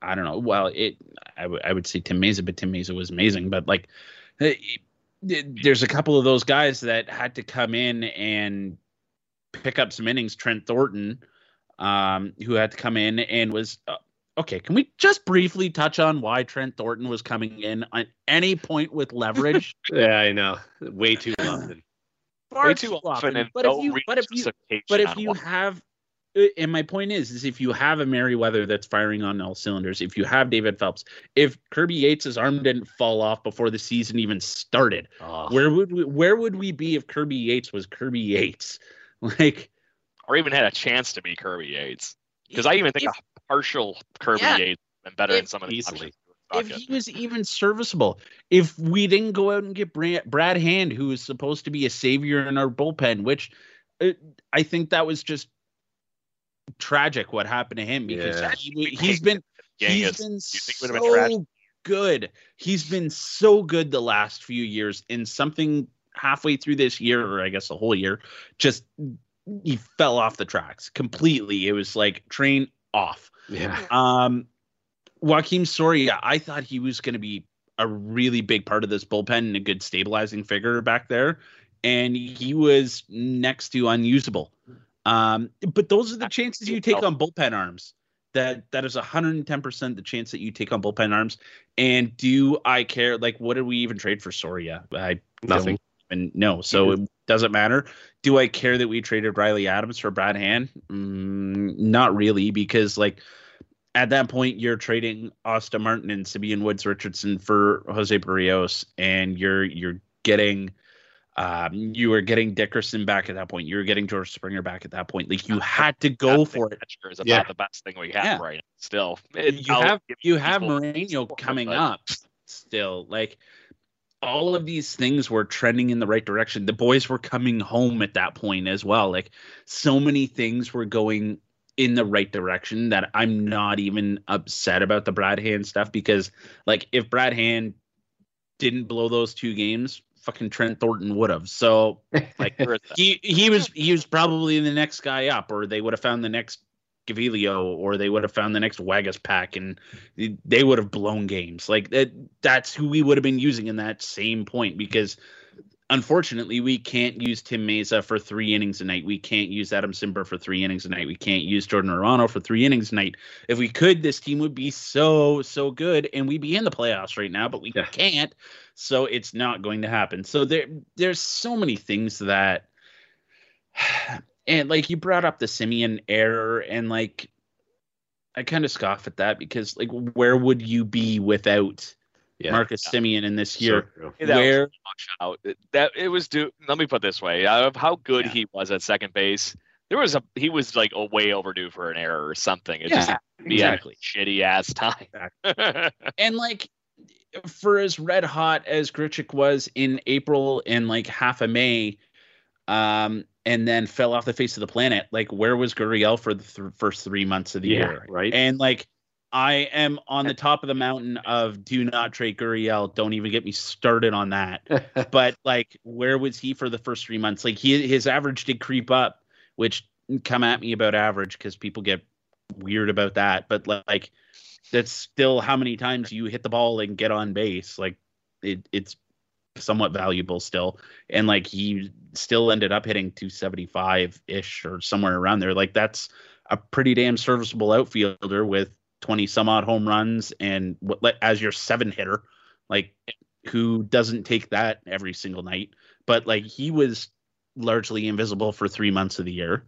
I don't know. Well, it I, w- I would say Tim Mayza, but Tim Mayza was amazing. But like, it, it, there's a couple of those guys that had to come in and pick up some innings. Trent Thornton, um, who had to come in and was. Uh, okay, can we just briefly touch on why Trent Thornton was coming in at any point with leverage? yeah, I know. Way too often. Far Way too often. often. But, no if you, but if you, but if you have and my point is, is if you have a Merryweather that's firing on all cylinders, if you have David Phelps, if Kirby Yates' arm didn't fall off before the season even started, oh. where would we, where would we be if Kirby Yates was Kirby Yates? Like, or even had a chance to be Kirby Yates? Because I even think if, a partial Kirby yeah, Yates been better if, than some of these. If he was even serviceable, if we didn't go out and get Brad, Brad Hand, who is supposed to be a savior in our bullpen, which uh, I think that was just tragic what happened to him because yeah. he, has been he's been so good. He's been so good the last few years. In something halfway through this year, or I guess the whole year, just he fell off the tracks completely. It was like train off. Yeah. Um, Joakim Soria, I thought he was going to be a really big part of this bullpen and a good stabilizing figure back there, and he was next to unusable. Um, but those are the chances you take on bullpen arms. That that is 110% the chance that you take on bullpen arms. And do I care? Like, what did we even trade for Soria? I nothing. And no, so it doesn't matter. Do I care that we traded Riley Adams for Brad Hand? Mm, not really, because like at that point you're trading Austin Martin and Simeon Woods Richardson for Jose Berrios, and you're you're getting um, you were getting Dickerson back at that point. You were getting George Springer back at that point. Like you had to go for it. Is about yeah. the best thing we have yeah. right now. Still, it, you I'll have you have Moreno coming but... up. Still, like all of these things were trending in the right direction. The boys were coming home at that point as well. Like so many things were going in the right direction that I'm not even upset about the Brad Hand stuff because like if Brad Hand didn't blow those two games, fucking Trent Thornton would have. So like he he was he was probably the next guy up, or they would have found the next Gavilio, or they would have found the next Waguespack, and they would have blown games. Like that that's who we would have been using in that same point because unfortunately, we can't use Tim Mayza for three innings a night. We can't use Adam Cimber for three innings a night. We can't use Jordan Romano for three innings a night. If we could, this team would be so, so good and we'd be in the playoffs right now, but we yeah. can't. So it's not going to happen. So there there's so many things that and like you brought up the Semien error and like I kind of scoff at that because like where would you be without yeah. Marcus yeah. Semien in this year. So where out. that it was due. Let me put this way: out of how good yeah. he was at second base, there was a he was like a way overdue for an error or something. It yeah, just exactly shitty ass time. Exactly. and like for as red hot as Grichuk was in April and like half of May, um, and then fell off the face of the planet. Like, where was Gurriel for the th- first three months of the year? Right. And like, I am on the top of the mountain of do not trade Gurriel. Don't even get me started on that. but like, where was he for the first three months? Like, he his average did creep up, which come at me about average because people get weird about that. But like, that's still how many times you hit the ball and get on base. Like, it, it's somewhat valuable still. And like, he still ended up hitting 275 ish or somewhere around there. Like, that's a pretty damn serviceable outfielder with 20 some odd home runs and what as your seven hitter like who doesn't take that every single night. But like he was largely invisible for three months of the year.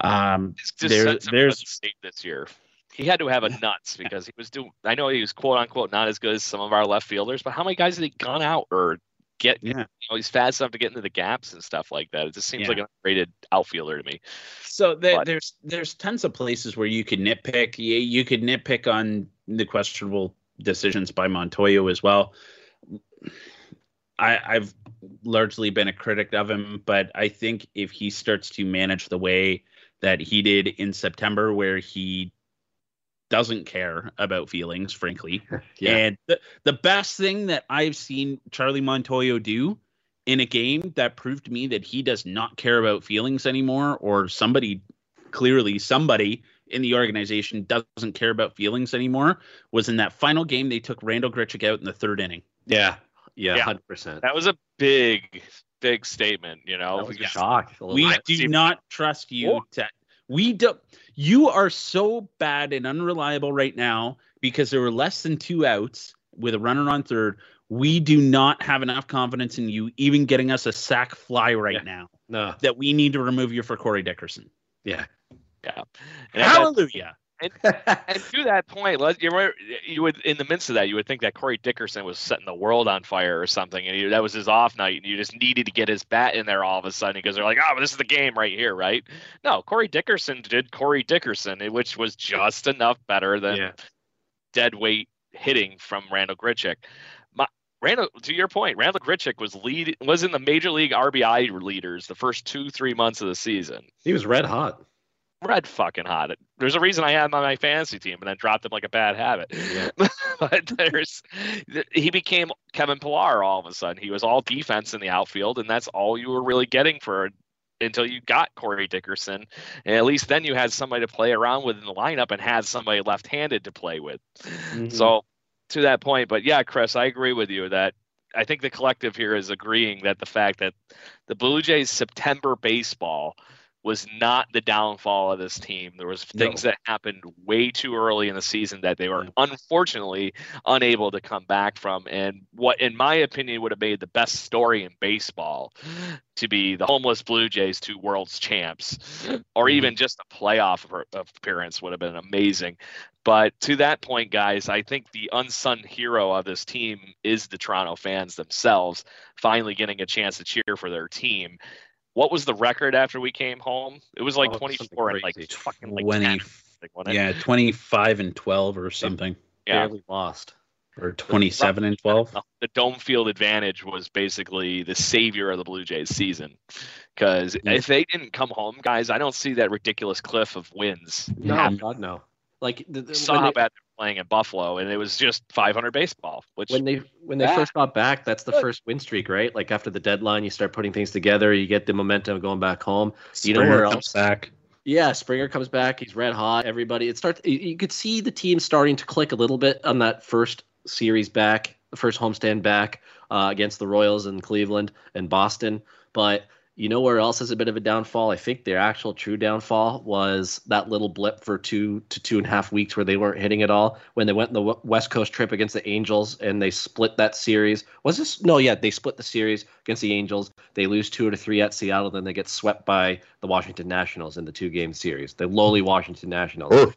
Um there, there's this year. He had to have a nuts because he was doing i know he was quote unquote not as good as some of our left fielders but how many guys had he gone out or get yeah. you know he's fast enough to get into the gaps and stuff like that. It just seems yeah. like an underrated outfielder to me. So the, there's there's tons of places where you could nitpick. You, you could nitpick on the questionable decisions by Montoyo as well. I, I've largely been a critic of him, but I think if he starts to manage the way that he did in September, where he doesn't care about feelings, frankly. yeah. And the, the best thing that I've seen Charlie Montoyo do in a game that proved to me that he does not care about feelings anymore, or somebody clearly somebody in the organization doesn't care about feelings anymore, was in that final game they took Randal Grichuk out in the third inning. Yeah. Yeah, hundred yeah. percent. That was a big, big statement. You know, that was a shock. A we do not trust you to we do you are so bad and unreliable right now because there were less than two outs with a runner on third. We do not have enough confidence in you even getting us a sac fly right yeah. now. No. That we need to remove you for Corey Dickerson. Yeah. Yeah. And Hallelujah. And, and to that point, you you would in the midst of that, you would think that Corey Dickerson was setting the world on fire or something, and he, that was his off night, and you just needed to get his bat in there all of a sudden because they're like, oh, this is the game right here, right? No, Corey Dickerson did Corey Dickerson, which was just enough better than yeah. dead weight hitting from Randal Grichuk. My, Randal, to your point, Randal Grichuk was lead was in the major league RBI leaders the first two three months of the season. He was red hot red fucking hot. There's a reason I had him on my fantasy team and then dropped him like a bad habit. Yeah. but there's he became Kevin Pillar all of a sudden. He was all defense in the outfield, and that's all you were really getting for until you got Corey Dickerson. And at least then you had somebody to play around with in the lineup and had somebody left handed to play with. Mm-hmm. So to that point, but yeah, Chris, I agree with you that I think the collective here is agreeing that the fact that the Blue Jays September baseball was not the downfall of this team. There was things no. that happened way too early in the season that they were unfortunately unable to come back from. And what, in my opinion, would have made the best story in baseball to be the homeless Blue Jays two World's champs, or mm-hmm. even just a playoff appearance would have been amazing. But to that point, guys, I think the unsung hero of this team is the Toronto fans themselves, finally getting a chance to cheer for their team what was the record after we came home? It was like oh, 24 and like fucking like 20, 10, yeah, 25 and 12 or something. Yeah. Barely lost. Or 27 and 12. The dome field advantage was basically the savior of the Blue Jays season. Because yeah. if they didn't come home, guys, I don't see that ridiculous cliff of wins. No, God, no. Like the, the, saw how bad playing in Buffalo, and it was just 500 baseball. Which when they when they first got back, that's the good. first win streak, right? Like after the deadline, you start putting things together, you get the momentum going back home. Springer you know where else? Back. Yeah, Springer comes back. He's red hot. Everybody, it starts. You could see the team starting to click a little bit on that first series back, the first homestand back uh, against the Royals in Cleveland and Boston. But you know where else is a bit of a downfall? I think their actual true downfall was that little blip for two to two and a half weeks where they weren't hitting at all. When they went on the West Coast trip against the Angels and they split that series. Was this? No, yeah, they split the series against the Angels. They lose two to three at Seattle. Then they get swept by the Washington Nationals in the two game series, the lowly Washington Nationals.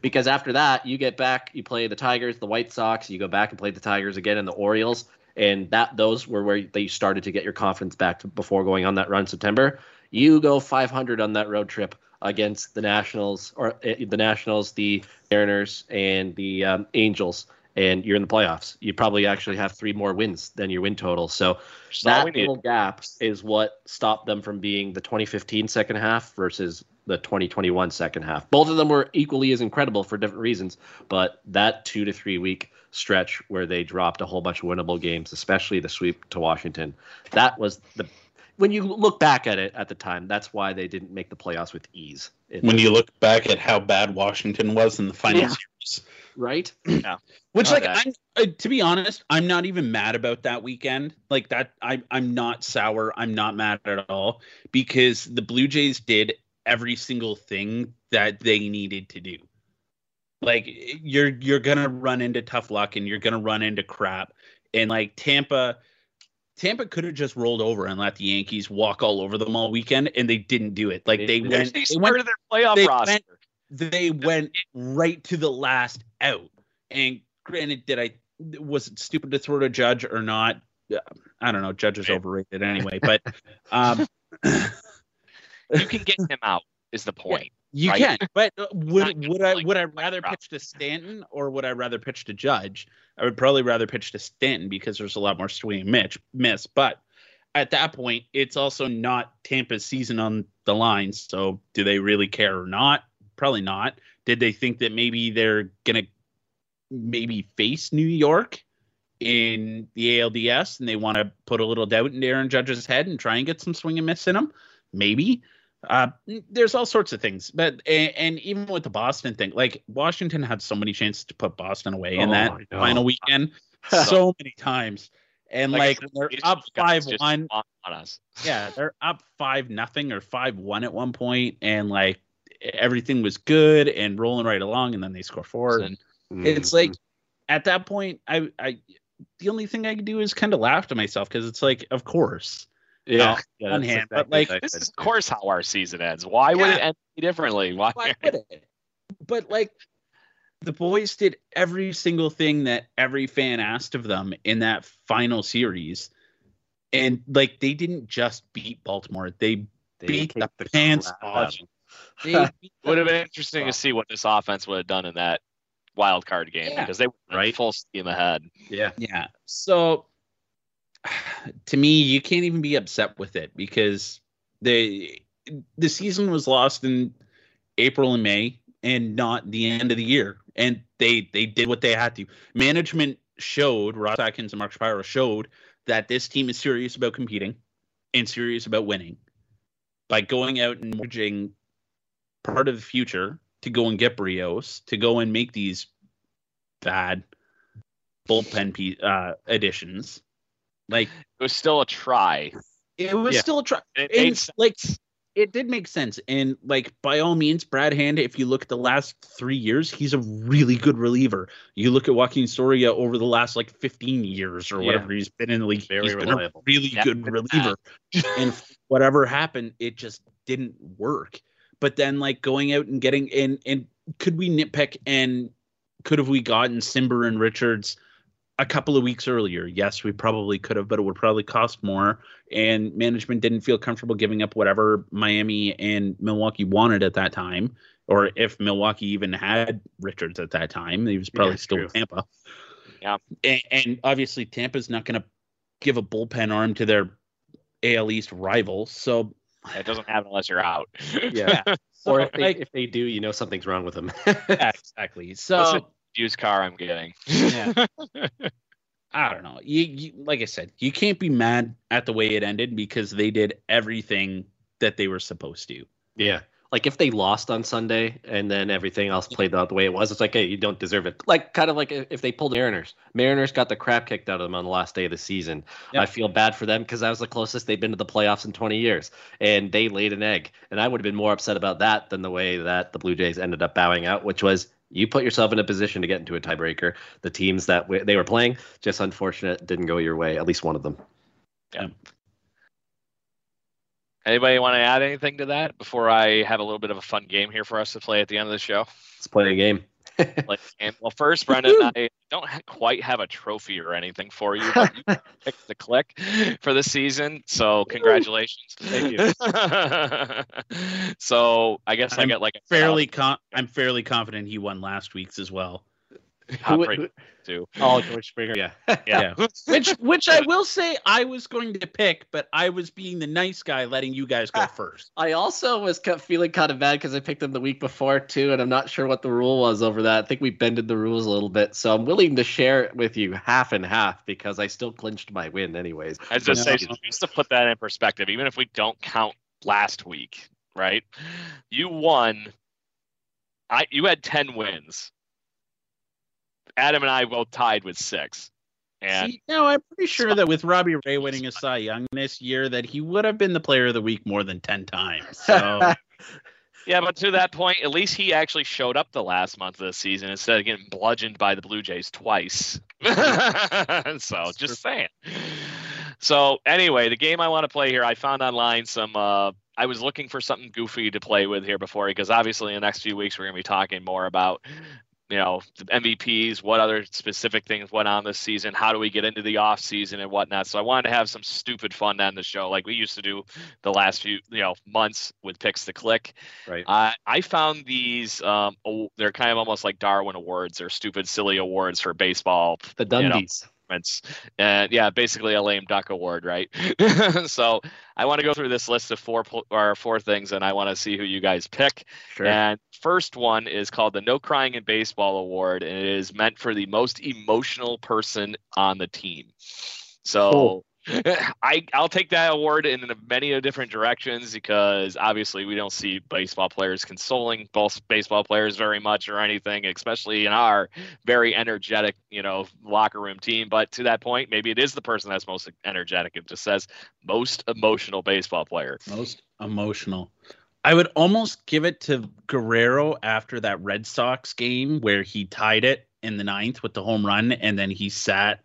Because after that, you get back, you play the Tigers, the White Sox, you go back and play the Tigers again and the Orioles and that those were where they started to get your confidence back to, before going on that run in September. You go 500 on that road trip against the Nationals or uh, the Nationals, the Mariners, and the um, Angels, and you're in the playoffs. You probably actually have three more wins than your win total. So that little gap is what stopped them from being the 2015 second half versus the 2021 second half. Both of them were equally as incredible for different reasons, but that two to three week stretch where they dropped a whole bunch of winnable games, especially the sweep to Washington, that was the when you look back at it at the time, that's why they didn't make the playoffs with ease. when you look back at how bad Washington was in the final yeah. series, right? Yeah. Which, like, I'm uh, to be honest, I'm not even mad about that weekend. Like that, I I'm not sour. I'm not mad at all because the Blue Jays did every single thing that they needed to do. Like you're you're gonna run into tough luck and you're gonna run into crap. And like Tampa, Tampa could have just rolled over and let the Yankees walk all over them all weekend, and they didn't do it. Like they, they went, they, their playoff they roster. Went, they went right to the last out. And granted, did I was it stupid to throw to Judge or not? I don't know. Judge is overrated anyway, but um, you can get him out. Is the point? You right? can, but uh, would would I would I rather pitch to Stanton or would I rather pitch to Judge? I would probably rather pitch to Stanton because there's a lot more swing and miss. But at that point, it's also not Tampa's season on the line. So do they really care or not? Probably not. Did they think that maybe they're gonna maybe face New York in the ALDS and they want to put a little doubt in Aaron Judge's head and try and get some swing and miss in him? Maybe. Uh, there's all sorts of things, but and, and, even with the Boston thing, like Washington had so many chances to put Boston away in oh, that final weekend, so many times, and like, like they're up five one. on us. yeah, they're up five nothing or five one at one point, and like everything was good and rolling right along, and then they score four, and mm-hmm. it's like at that point, I I the only thing I could do is kind of laugh to myself because it's like, of course yeah, yeah one hand, but like this is of course how our season ends. Why yeah. would it end differently? Why, Why would it? But like the boys did every single thing that every fan asked of them in that final series. And like they didn't just beat Baltimore, they, they beat the, the pants off. it would have been interesting to see what this offense would have done in that wild card game yeah. because they were right full steam ahead. Yeah. Yeah. So to me, you can't even be upset with it because the the season was lost in April and May and not the end of the year. And they they did what they had to. Management showed Ross Atkins and Mark Shapiro showed that this team is serious about competing and serious about winning by going out and mortgaging part of the future to go and get Berrios, to go and make these bad bullpen uh, additions like it was still a try. It was yeah. still a try. It like it did make sense. And like by all means, Brad Hand, if you look at the last three years, he's a really good reliever. You look at Joakim Soria over the last like 15 years or whatever he's been in the league. Very he's reliable. been a really yeah, good reliever. and whatever happened, it just didn't work. But then like going out and getting in and could we nitpick and could have we gotten Cimber and Richards a couple of weeks earlier. Yes, we probably could have, but it would probably cost more. And management didn't feel comfortable giving up whatever Miami and Milwaukee wanted at that time, or if Milwaukee even had Richards at that time, he was probably yeah, still true. Tampa. Yeah, and, and obviously Tampa's not going to give a bullpen arm to their AL East rival, so it doesn't happen unless you're out. yeah. Or if they, like, if they do, you know something's wrong with them. yeah, exactly. So used car I'm getting. yeah. I don't know. You, you, like I said, you can't be mad at the way it ended because they did everything that they were supposed to. Yeah. Like if they lost on Sunday and then everything else played out the way it was, it's like, hey, you don't deserve it. Like kind of like if they pulled the Mariners. Mariners got the crap kicked out of them on the last day of the season. Yep. I feel bad for them because that was the closest they've been to the playoffs in 20 years, and they laid an egg. And I would have been more upset about that than the way that the Blue Jays ended up bowing out, which was you put yourself in a position to get into a tiebreaker. The teams that w- they were playing, just unfortunate, didn't go your way. At least one of them. Yeah. Anybody want to add anything to that before I have a little bit of a fun game here for us to play at the end of the show? Let's play a game. Like, well, first, Brendan, I don't quite have a trophy or anything for you, but you picked the click for the season. So, congratulations. Thank you. so, I guess I'm I get like fairly. I'm fairly confident he won last week's as well. Who, too. Oh, George Springer. Yeah. yeah. yeah. which which I will say I was going to pick, but I was being the nice guy, letting you guys go ah, first. I also was feeling kind of bad because I picked them the week before too, and I'm not sure what the rule was over that. I think we bended the rules a little bit, so I'm willing to share it with you half and half because I still clinched my win anyways. I just say just to put that in perspective, even if we don't count last week, right? You won. I you had ten wins. Adam and I both tied with six. And See, no, I'm pretty sure that with Robbie Ray winning a Cy Young this year, that he would have been the player of the week more than ten times. So yeah, but to that point, at least he actually showed up the last month of the season instead of getting bludgeoned by the Blue Jays twice. so just saying. So anyway, the game I want to play here, I found online some. Uh, I was looking for something goofy to play with here before, because obviously in the next few weeks we're going to be talking more about you know the MVPs, what other specific things went on this season, how do we get into the off season and whatnot. So I wanted to have some stupid fun on the show, like we used to do the last few you know months with picks to click. Right. Uh, I found these. Um, they're kind of almost like Darwin Awards or stupid silly awards for baseball. The Dundies. You know, and yeah, basically a lame duck award, right? so I want to go through this list of four or four things, and I want to see who you guys pick. Sure. And first one is called the No Crying in Baseball Award, and it is meant for the most emotional person on the team. So. Cool. I I'll take that award in many different directions because obviously we don't see baseball players consoling both baseball players very much or anything, especially in our very energetic, you know, locker room team. But to that point, maybe it is the person that's most energetic. It just says most emotional baseball player. Most emotional. I would almost give it to Guerrero after that Red Sox game where he tied it in the ninth with the home run and then he sat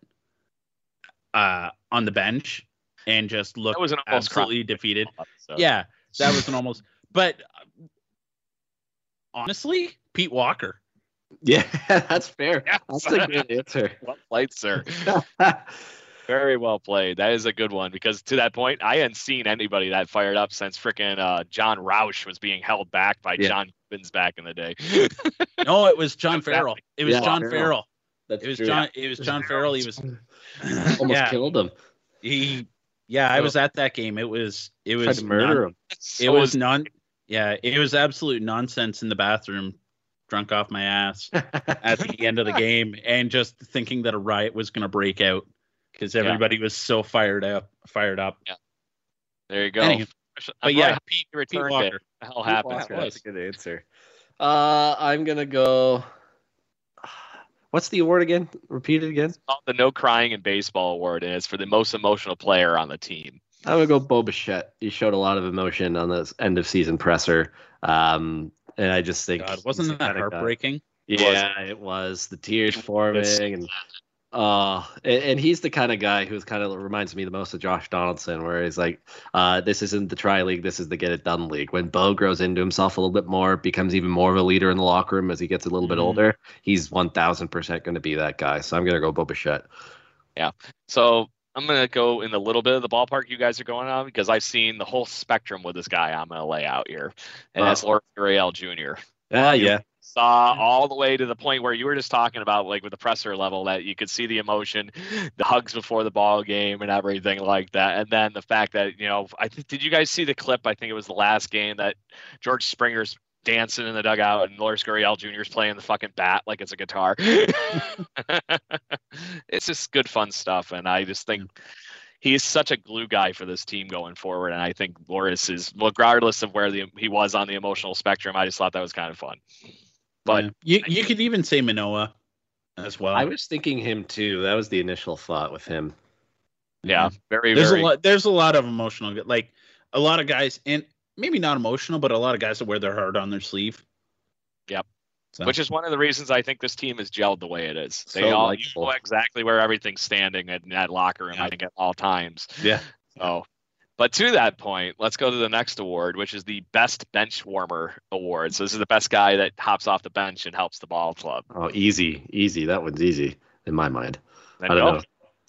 uh, on the bench and just looked was an absolutely defeated. So. Yeah, that was an almost. But uh, honestly, Pete Walker. Yeah, that's fair. Yeah. That's a good answer. well played, sir. Very well played. That is a good one because to that point, I hadn't seen anybody that fired up since freaking uh, John Roush was being held back by yeah. John Gibbons back in the day. no, it was John Farrell. It was yeah, John Farrell. Farrell. That's it was true. John. It was John Farrell. He was almost yeah. killed him. He, yeah, I was at that game. It was, it was murder non, him. It was non, yeah, it was absolute nonsense in the bathroom, drunk off my ass at the end of the game, and just thinking that a riot was going to break out because everybody yeah. was so fired up, fired up. Yeah. There you go. Anyway, but yeah, Pete, Pete Walker. The hell happened? That's a good answer. Uh, I'm gonna go. What's the award again? Repeat it again. It's the No Crying in Baseball Award, and it's for the most emotional player on the team. I would go Bo Bichette. He showed a lot of emotion on this end of season presser, um, and I just think God, wasn't that heartbreaking? Yeah, it was the tears forming, and uh, and, and, he's the kind of guy who's kind of reminds me the most of Josh Donaldson, where he's like, uh, this isn't the try league, this is the get it done league. When Bo grows into himself a little bit more, becomes even more of a leader in the locker room as he gets a little mm-hmm. bit older, he's 1000% going to be that guy. So I'm going to go Bo Bichette. Yeah. So I'm going to go in a little bit of the ballpark you guys are going on because I've seen the whole spectrum with this guy I'm going to lay out here. And that's Lourdes Gurriel Jr. Ah, yeah saw all the way to the point where you were just talking about, like with the presser level, that you could see the emotion, the hugs before the ball game, and everything like that. And then the fact that you know, I th- did you guys see the clip? I think it was the last game that George Springer's dancing in the dugout and Lourdes Gurriel Jr. is playing the fucking bat like it's a guitar. it's just good fun stuff, and I just think he is such a glue guy for this team going forward. And I think Loris is, regardless of where the, he was on the emotional spectrum, I just thought that was kind of fun. But yeah. you you could even say Manoah as well. I was thinking him too. That was the initial thought with him. Yeah, mm-hmm. very. There's very... a lot. There's a lot of emotional, like a lot of guys, and maybe not emotional, but a lot of guys that wear their heart on their sleeve. Yep. So. Which is one of the reasons I think this team is gelled the way it is. They so all you know exactly where everything's standing in that locker room. Yeah. I think at all times. Yeah. So but to that point, let's go to the next award, which is the Best Bench Warmer Award. So this is the best guy that hops off the bench and helps the ball club. Oh, easy, easy. That one's easy in my mind. Then I don't go. know.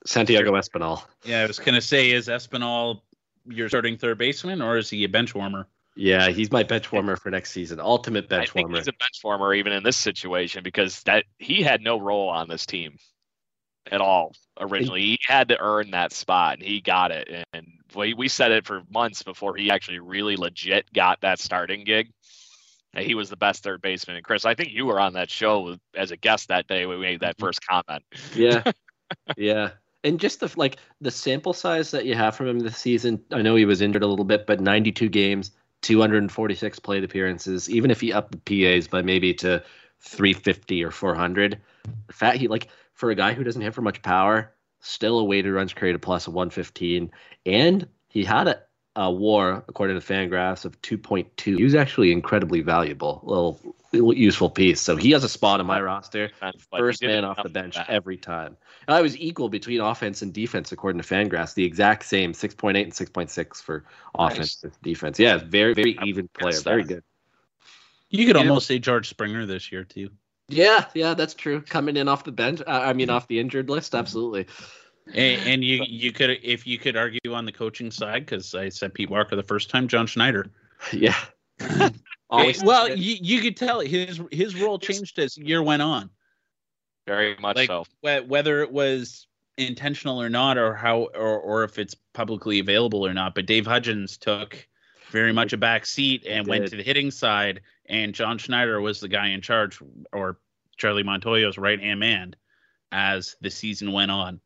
Santiago Espinal. Yeah, I was gonna say, is Espinal your starting third baseman, or is he a bench warmer? Yeah, he's my bench warmer for next season. Ultimate bench I think warmer. He's a bench warmer even in this situation because that he had no role on this team at all originally. He had to earn that spot and he got it. And we, we said it for months before he actually really legit got that starting gig. He was the best third baseman. And Chris, I think you were on that show as a guest that day when we made that Mm-hmm. first comment. Yeah. yeah. And just the like the sample size that you have from him this season. I know he was injured a little bit, but 92 games, 246 plate appearances. Even if he upped the PAs by maybe to 350 or 400, the fact he like for a guy who doesn't hit for much power, still a weighted runs created plus of 115, and he had a, a WAR according to Fangraphs of 2.2. He was actually incredibly valuable, little, little useful piece. So he has a spot on my roster. First man off the bench back. every time. And I was equal between offense and defense according to Fangraphs. The exact same, 6.8 and 6.6 for offense and defense. Yeah, very very even player. Very good. You could almost say George Springer this year too. Yeah, yeah, that's true. Coming in off the bench, uh, I mean off the injured list, absolutely. And, and you you could if you could argue on the coaching side because I said Pete Walker the first time, John Schneider. Yeah. Always well, you, you could tell his his role changed as year went on. Very much like so. whe- whether it was intentional or not, or how, or or if it's publicly available or not. But Dave Hudgens took very much a back seat and went to the hitting side, and John Schneider was the guy in charge, or Charlie Montoyo's right hand man, as the season went on.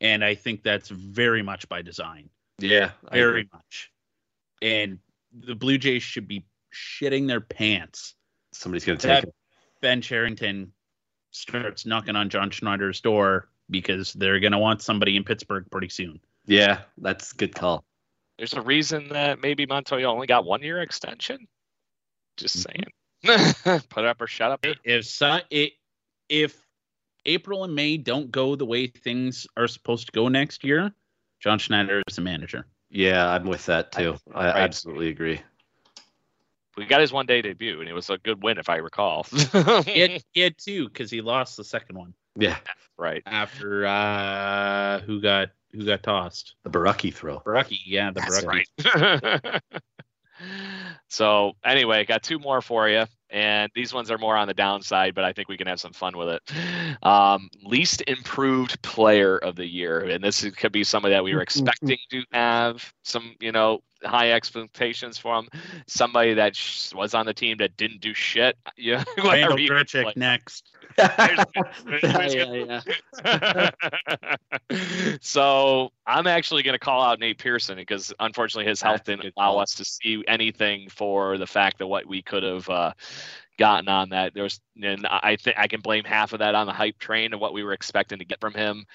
And I think that's very much by design, yeah. Very much. And the Blue Jays should be shitting their pants Somebody's gonna take it. Ben Cherington starts knocking on John Schneider's door because they're going to want somebody in Pittsburgh pretty soon. Yeah, that's a good call. There's a reason that maybe Montoyo only got one year extension. Just Mm-hmm. saying. Put up or shut up. If so, it, if April and May don't go the way things are supposed to go next year, John Schneider is the manager. Yeah, I'm with that too. I Right. absolutely agree. We got his one day debut, and it was a good win, if I recall. He had, he had two because he lost the second one Yeah, right. after uh, who got who got tossed. the Borucki throw. Borucki, yeah, the That's Borucki. right. so anyway, got two more for you, and these ones are more on the downside, but I think we can have some fun with it. Um, least improved player of the year, and this is- could be somebody that we were expecting to have some, you know, high expectations from. Somebody that sh- was on the team that didn't do shit. Yeah, Randal whatever you- Grichuk like- next. Yeah, There's- yeah, yeah. so I'm actually going to call out Nate Pearson because unfortunately his health didn't allow us to see anything for the fact that what we could have uh, gotten on that. There's, and I think I can blame half of that on the hype train and what we were expecting to get from him.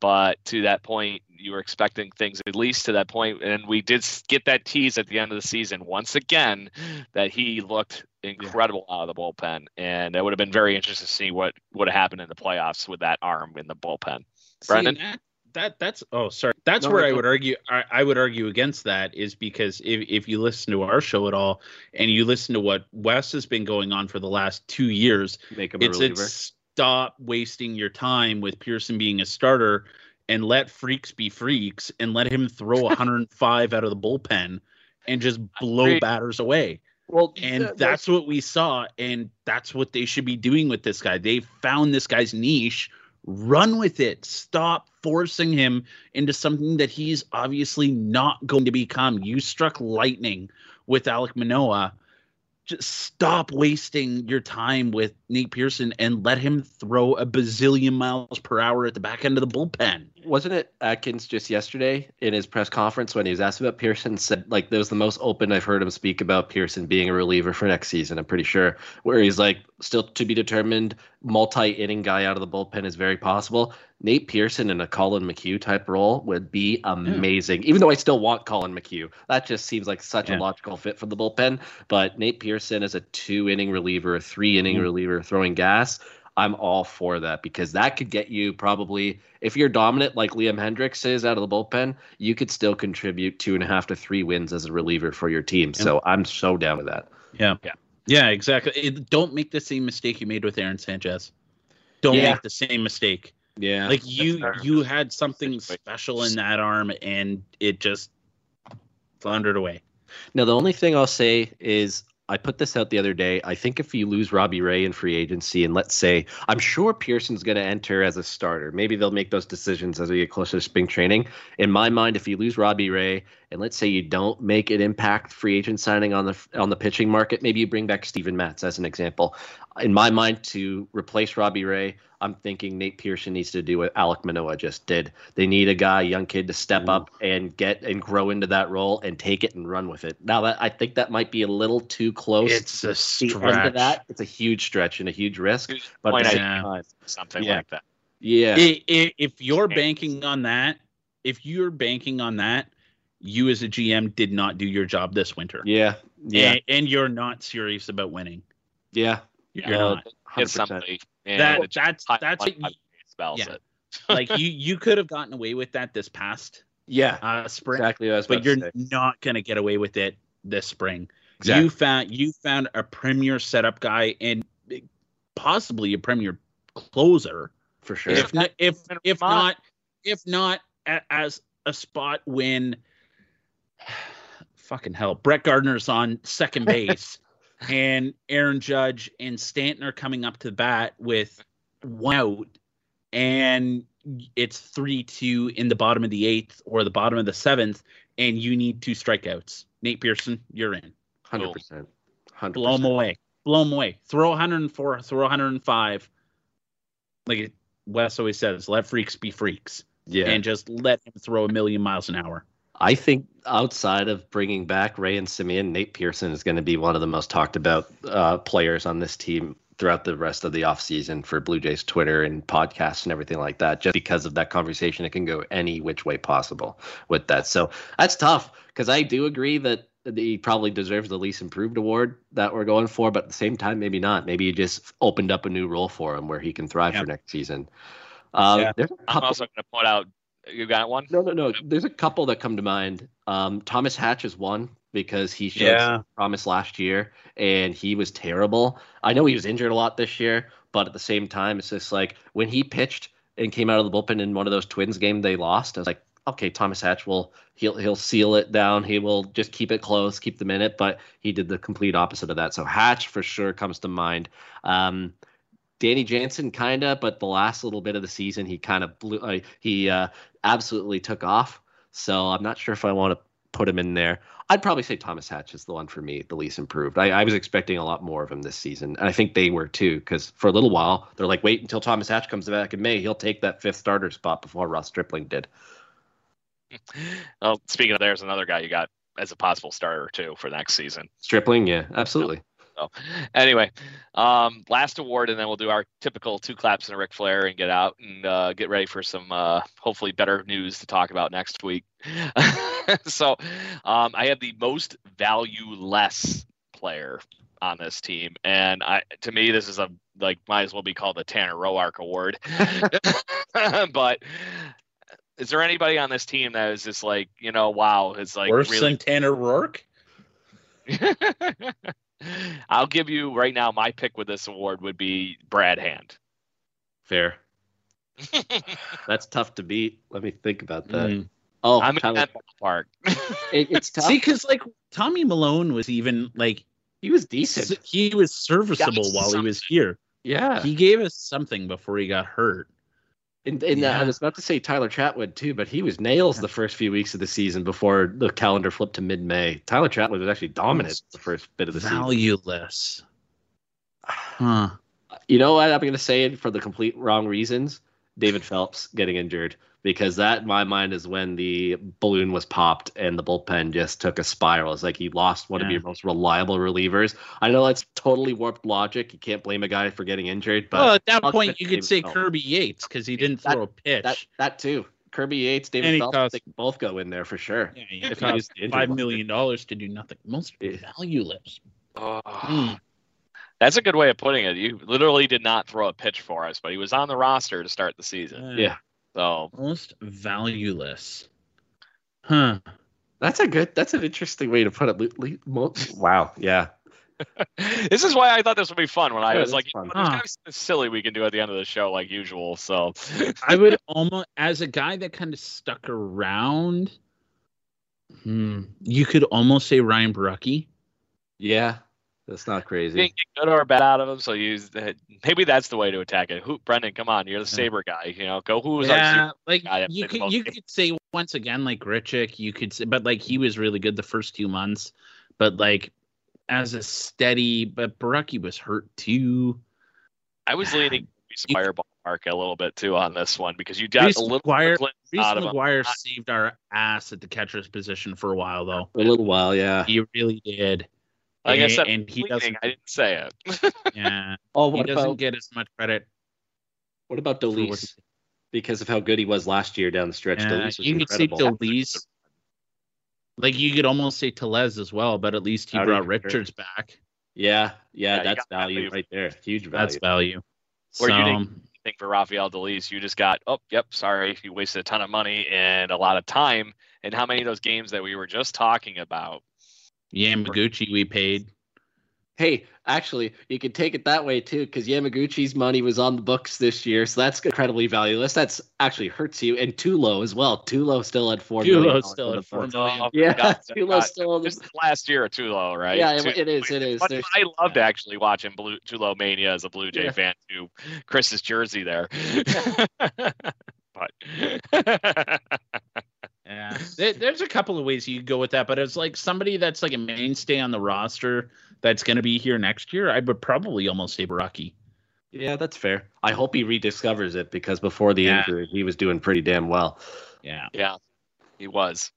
But to that point, you were expecting things at least to that point, and we did get that tease at the end of the season once again that he looked incredible out of the bullpen, and it would have been very interesting to see what would have happened in the playoffs with that arm in the bullpen. See, Brendan? that, that that's oh sorry that's No, where no, I would argue I, I would argue against that is because if, if you listen to our show at all and you listen to what Wes has been going on for the last two years, Make him a it's reliever. it's stop wasting your time with Pearson being a starter and let freaks be freaks and let him throw 105 out of the bullpen and just blow batters away. Well, And th- that's what we saw. And that's what they should be doing with this guy. They found this guy's niche. Run with it. Stop forcing him into something that he's obviously not going to become. You struck lightning with Alek Manoah. Just stop wasting your time with Nate Pearson and let him throw a bazillion miles per hour at the back end of the bullpen. Wasn't it Atkins just yesterday in his press conference when he was asked about Pearson said like that was the most open I've heard him speak about Pearson being a reliever for next season. I'm pretty sure where he's like still to be determined. Multi-inning guy out of the bullpen is very possible. Nate Pearson in a Collin McHugh type role would be amazing. Even though I still want Collin McHugh, that just seems like such Yeah. a logical fit for the bullpen. But Nate Pearson as a two-inning reliever, a three-inning Mhm. reliever throwing gas. I'm all for that because that could get you probably if you're dominant like Liam Hendriks is out of the bullpen, you could still contribute two and a half to three wins as a reliever for your team. So I'm so down with that. Yeah. Yeah. Yeah, exactly. It, don't make the same mistake you made with Aaron Sanchez. Don't Yeah. make the same mistake. Yeah. like you you had something special in that arm and it just floundered away Now, the only thing I'll say is I put this out the other day. I think if you lose Robbie Ray in free agency, and let's say I'm sure Pearson's going to enter as a starter, maybe they'll make those decisions as we get closer to spring training. In my mind, if you lose Robbie Ray, and let's say you don't make an impact free agent signing on the on the pitching market, maybe you bring back Steven Matz as an example. In my mind, to replace Robbie Ray, I'm thinking Nate Pearson needs to do what Alek Manoah just did. They need a guy, young kid, to step up mm. and get and grow into that role and take it and run with it. Now that I think that might be a little too close. It's a stretch. End of that. It's a huge stretch and a huge risk. But at the same time, something yeah. like that. Yeah. If you're banking on that, if you're banking on that, you as a GM did not do your job this winter. Yeah. Yeah. And, and you're not serious about winning. Yeah. You're not. It's somebody. That, that's that's it. Spells Yeah. it. like you you could have gotten away with that this past Yeah. uh, spring, Exactly what I was but you're say. not going to get away with it this spring. Exactly. You found you found a premier setup guy and possibly a premier closer. for sure. If not, if if not if not a, as a spot when fucking hell, Brett Gardner's on second base and Aaron Judge and Stanton are coming up to the bat with one out and it's three two in the bottom of the eighth or the bottom of the seventh and you need two strikeouts. Nate Pearson, you're in. Hundred percent. Hundred Blow them away. Blow them away. Throw 104, throw 105. Like Wes always says, let freaks be freaks. Yeah. And just let him throw a million miles an hour. I think outside of bringing back Ray and Semien, Nate Pearson is going to be one of the most talked about uh, players on this team throughout the rest of the offseason for Blue Jays Twitter and podcasts and everything like that. Just because of that conversation, it can go any which way possible with that. So that's tough because I do agree that he probably deserves the least improved award that we're going for, but at the same time, maybe not. Maybe you just opened up a new role for him where he can thrive Yep. for next season. Um, Yeah. I'm also going to point out. You got one? no, no, no. There's a couple that come to mind. Um, Thomas Hatch is one because he showed Yeah. promise last year and he was terrible. I know he was injured a lot this year, but at the same time, it's just like when he pitched and came out of the bullpen in one of those Twins game they lost. I was like, okay, Thomas Hatch will he'll he'll seal it down. He will just keep it close, keep them in it. But he did the complete opposite of that. So Hatch for sure comes to mind. Um, Danny Jansen kind of, but the last little bit of the season he kind of blew. Uh, he uh, absolutely took off. So I'm not sure if I want to put him in there. I'd probably say Thomas Hatch is the one for me, the least improved. I, I was expecting a lot more of him this season, and I think they were too. Because for a little while, they're like, wait until Thomas Hatch comes back in May. He'll take that fifth starter spot before Ross Stripling did. Well, speaking of, there's another guy you got as a possible starter too for next season. Stripling, yeah, absolutely. So, anyway, um, last award, and then we'll do our typical two claps and a Ric Flair and get out and uh, get ready for some uh, hopefully better news to talk about next week. so, um, I have the most value less player on this team, and I to me this is a like might as well be called the Tanner Roark Award. but is there anybody on this team that is just like you know wow it's like Worse really than Tanner Roark? I'll give you right now. My pick with this award would be Brad Hand. Fair. That's tough to beat. Let me think about that. Mm. Oh, I'm in Tyler- that ballpark. it, it's tough. See, because like Tommy Milone was even like he was decent. he was serviceable Got while he was here. Yeah. He gave us something before he got hurt. And, and uh, I was about to say Tyler Chatwood too, but he was nails the first few weeks of the season before the calendar flipped to mid-May. Tyler Chatwood was actually dominant the first bit of the season. Valueless. Huh. You know what? I'm going to say it for the complete wrong reasons. David Phelps getting injured because that in my mind is when the balloon was popped and the bullpen just took a spiral. It's like he lost one of your most reliable relievers. I know that's totally warped logic. You can't blame a guy for getting injured, but well, at that I'll point, take you David could say Phelps. Kirby Yates because he didn't That- throw a pitch. that that too. Kirby Yates, David he Phelps, cost- they both go in there for sure. yeah, he if he cost was the injured five one. million dollars to do nothing. Most Yeah. valueless. Oh, Hmm. That's a good way of putting it. You literally did not throw a pitch for us, but he was on the roster to start the season. Yeah. So Most valueless. Huh. That's a good. That's an interesting way to put it. Le- le- mo- Wow. Yeah. this is why I thought this would be fun when I Yeah, was like, fun. there's Huh. gotta be silly we can do at the end of the show like usual. So I would almost, as a guy that kind of stuck around, Hmm. You could almost say Ryan Borucki. Yeah, that's not crazy. can get good or bad out of him, so use. Maybe that's the way to attack it. Who, Brendan? Come on, you're the saber guy. You know, go. Who was our yeah, super like guy that you could you games? could say once again like Grichuk, you could say, but like he was really good the first two months, but like as a steady, but Borucki was hurt too. I was leaning Reese McGuire ballpark a little bit too on this one because you got Reese a little McGuire- glimpse Reese out of him. McGuire saved our ass at the catcher's position for a while though. A little while, yeah. He really did. Like I and, said, and he doesn't. I didn't say it. Yeah, Oh, he what doesn't about get as much credit. what about for Dolis? Because of how good he was last year down the stretch, Yeah, Dolis was you could say incredible. Dolis. Like you could almost say Tellez as well, but at least he Howdy, brought Richard. Richards back. yeah, yeah, Yeah, you that's got that value right there. Huge value. That's value. Or you So, didn't- I think for Rafael Dolis, you just got, oh, yep, sorry, you wasted a ton of money and a lot of time. And how many of those games that we were just talking about? Yamaguchi we paid. Hey, actually, you could take it that way too, because Yamaguchi's money was on the books this year, so that's incredibly valueless. That's actually hurts you, and Tulo as well. Tulo still had four. million Tulo still on had the four books. million. Yeah, God, Tulo's God. still on the This is last year at Tulo, right? Yeah, Tu- it, it is. It is. But There's- I loved actually watching Blue Tulo Mania as a Blue Jay Yeah. fan too. Chris's jersey there. but Yeah, there's a couple of ways you could go with that, but it's like somebody that's like a mainstay on the roster that's going to be here next year. I would probably almost say Borucki. Yeah, that's fair. I hope he rediscovers it because before the Yeah. injury, he was doing pretty damn well. Yeah. yeah, he was.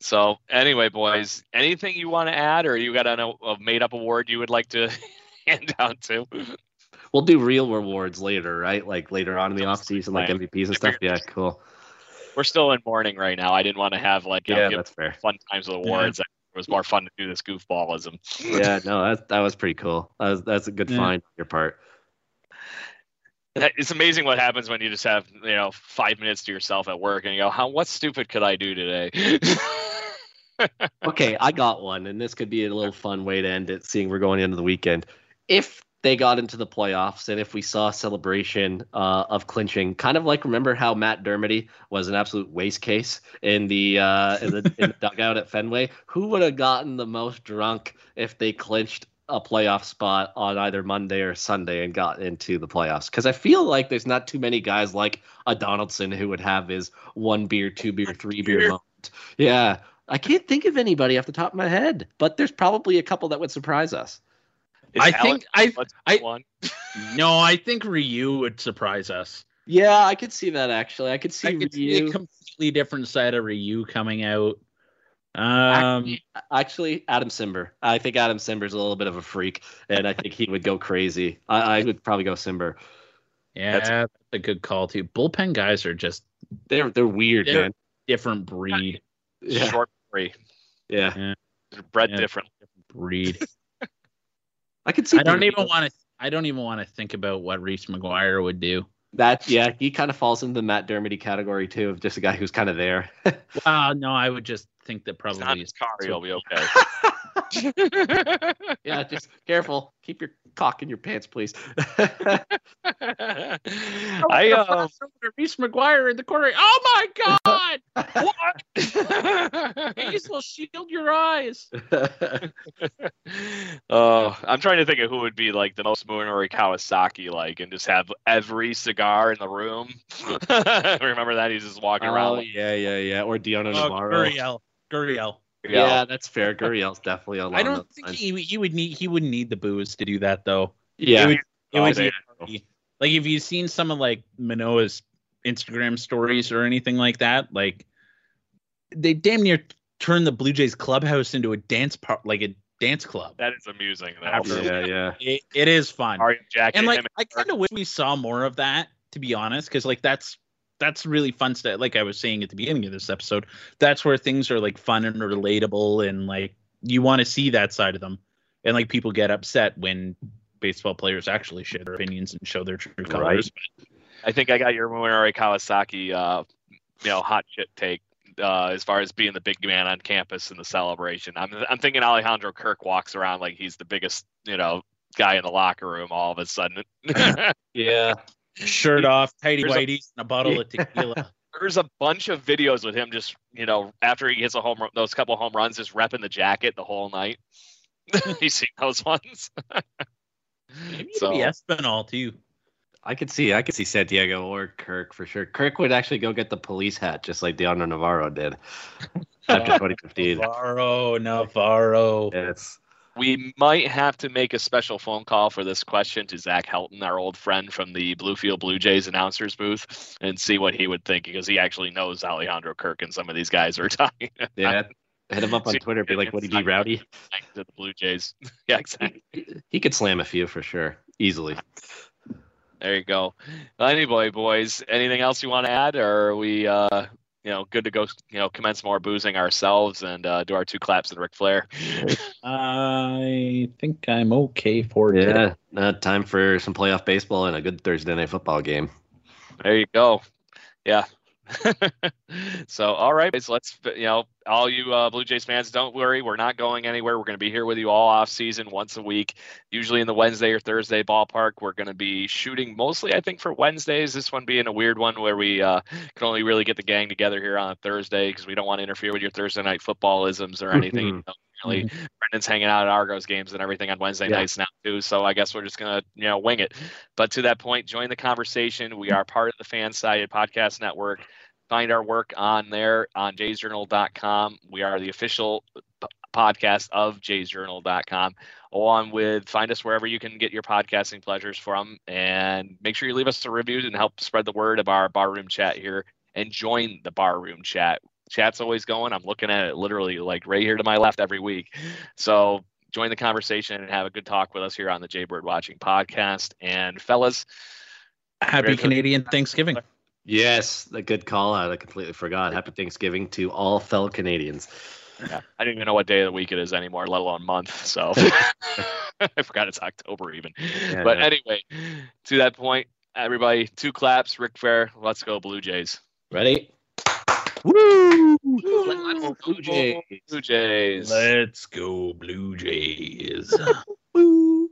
So anyway, boys, anything you want to add, or you got a, a made up award you would like to hand down to? We'll do real rewards later, right? Like later on in the off season, like Plan. MVPs and stuff. Yeah, cool. We're still in mourning right now. I didn't want to have like Yeah, that's fair. fun times with awards. It was more fun to do this goofballism. Yeah, no, that that was pretty cool. That was that's a good Yeah. find on your part. It's amazing what happens when you just have you know five minutes to yourself at work and you go, "How what stupid could I do today?" Okay, I got one, and this could be a little fun way to end it, seeing we're going into the weekend. If they got into the playoffs, and if we saw a celebration uh, of clinching, kind of like remember how Matt Dermody was an absolute waste case in the uh, in the, in the dugout at Fenway, who would have gotten the most drunk if they clinched a playoff spot on either Monday or Sunday and got into the playoffs? Because I feel like there's not too many guys like a Donaldson who would have his one beer, two beer, three beer beer. moment. Yeah. I can't think of anybody off the top of my head, but there's probably a couple that would surprise us. Is I Alex think I What's I- one? no, I think Ryu would surprise us. Yeah, I could see that actually. I could see I could see a Ryu. completely different side of Ryu coming out. Um, Actually, actually, Adam Cimber. I think Adam Cimber's a little bit of a freak, and I think he would go crazy. I, I would probably go Simber. yeah, that's a good call too. Bullpen guys are just They're they're weird, They're- man. different breed. Yeah, Short free. yeah. They're bred Yeah. different. Breed. I could see. I don't even want to. I don't even want to think about what Reese McGuire would do. that. Yeah, he kind of falls into the Matt Dermody category too, of just a guy who's kind of there. Wow, no, I would just think that probably his is car. You'll be okay. yeah, just careful. Keep your cock in your pants, please. I um. Reese McGuire in the corner. Oh my God! What? Hazel, shield your eyes. Oh, I'm trying to think of who would be like the most Munenori Kawasaki like, and just have every cigar in the room. Remember that he's just walking oh around. with- yeah, yeah, yeah. Or Dioner Oh, Navarro. Guriel. Guriel. Yeah, that's fair. Guriel's definitely on. I don't think he he would need he wouldn't need the booze to do that though. Yeah, It would, it Oh, would be funny. like if you've seen some of like Manoah's Instagram stories or anything like that, like they damn near turn the Blue Jays clubhouse into a dance part, like a dance club. that is amusing. Though. After- yeah, yeah. It, it is fun, Mario jacket. and like I kind of wish we saw more of that, to be honest, because like that's that's really fun stuff. Like I was saying at the beginning of this episode, that's where things are like fun and relatable, and like you want to see that side of them, and like people get upset when baseball players actually share their opinions and show their true colors. Right. I think I got your Munenori Kawasaki, uh, you know, hot shit take uh, as far as being the big man on campus and the celebration. I'm I'm thinking Alejandro Kirk walks around like he's the biggest, you know, guy in the locker room all of a sudden. Yeah. Shirt off, tighty There's a- whities, and a bottle of tequila. there's a bunch of videos with him just you know after he hits a home run, those couple home runs just repping the jacket the whole night. you seen those ones? Maybe so, Espinal too. I could see I could see Santiago or Kirk for sure. Kirk would actually go get the police hat just like Dioner Navarro did after 2015. Navarro, Navarro. Yes. We might have to make a special phone call for this question to Zach Helton, our old friend from the Bluefield Blue Jays announcers booth, and see what he would think because he actually knows Alejandro Kirk and some of these guys are talking. Yeah. Hit him up on Twitter. Be like, "What "Would he be rowdy?" To the Blue Jays. yeah, exactly. He, he could slam a few for sure, easily. There you go. Well, anyway, boys, anything else you want to add, or are we, uh, you know, good to go, you know, commence more boozing ourselves and uh, do our two claps and Ric Flair? I think I'm okay for yeah. Uh, time for some playoff baseball and a good Thursday night football game. There you go. Yeah, so all right, so let's you know all you uh, Blue Jays fans, don't worry, we're not going anywhere. We're going to be here with you all off season, once a week, usually in the Wednesday or Thursday ballpark. We're going to be shooting mostly, I think, for Wednesdays. This one being a weird one where we uh, can only really get the gang together here on a Thursday because we don't want to interfere with your Thursday night footballisms or anything. Mm-hmm. You know, really, mm-hmm. Brendan's hanging out at Argos games and everything on Wednesday yeah. nights now too. So I guess we're just gonna you know wing it. But to that point, join the conversation. We are part of the Fansided Podcast Network. Find our work on there on jaysjournal.com. We are the official p- podcast of jaysjournal.com. Along with find us wherever you can get your podcasting pleasures from, and make sure you leave us a review and help spread the word of our barroom chat here. And join the barroom chat. Chat's always going. I'm looking at it literally like right here to my left every week. So join the conversation and have a good talk with us here on the Jaybird Watching podcast. And fellas, happy Canadian Thanksgiving. Yes, a good call out. I completely forgot. Happy Thanksgiving to all fellow Canadians. Yeah, I don't even know what day of the week it is anymore, let alone month. So I forgot it's October even. Yeah, but yeah. anyway, to that point, everybody, two claps, Ric Flair, Let's go, Blue Jays. Ready? Woo! Let's go, Blue Jays. Blue Jays. Let's go, Blue Jays. Woo!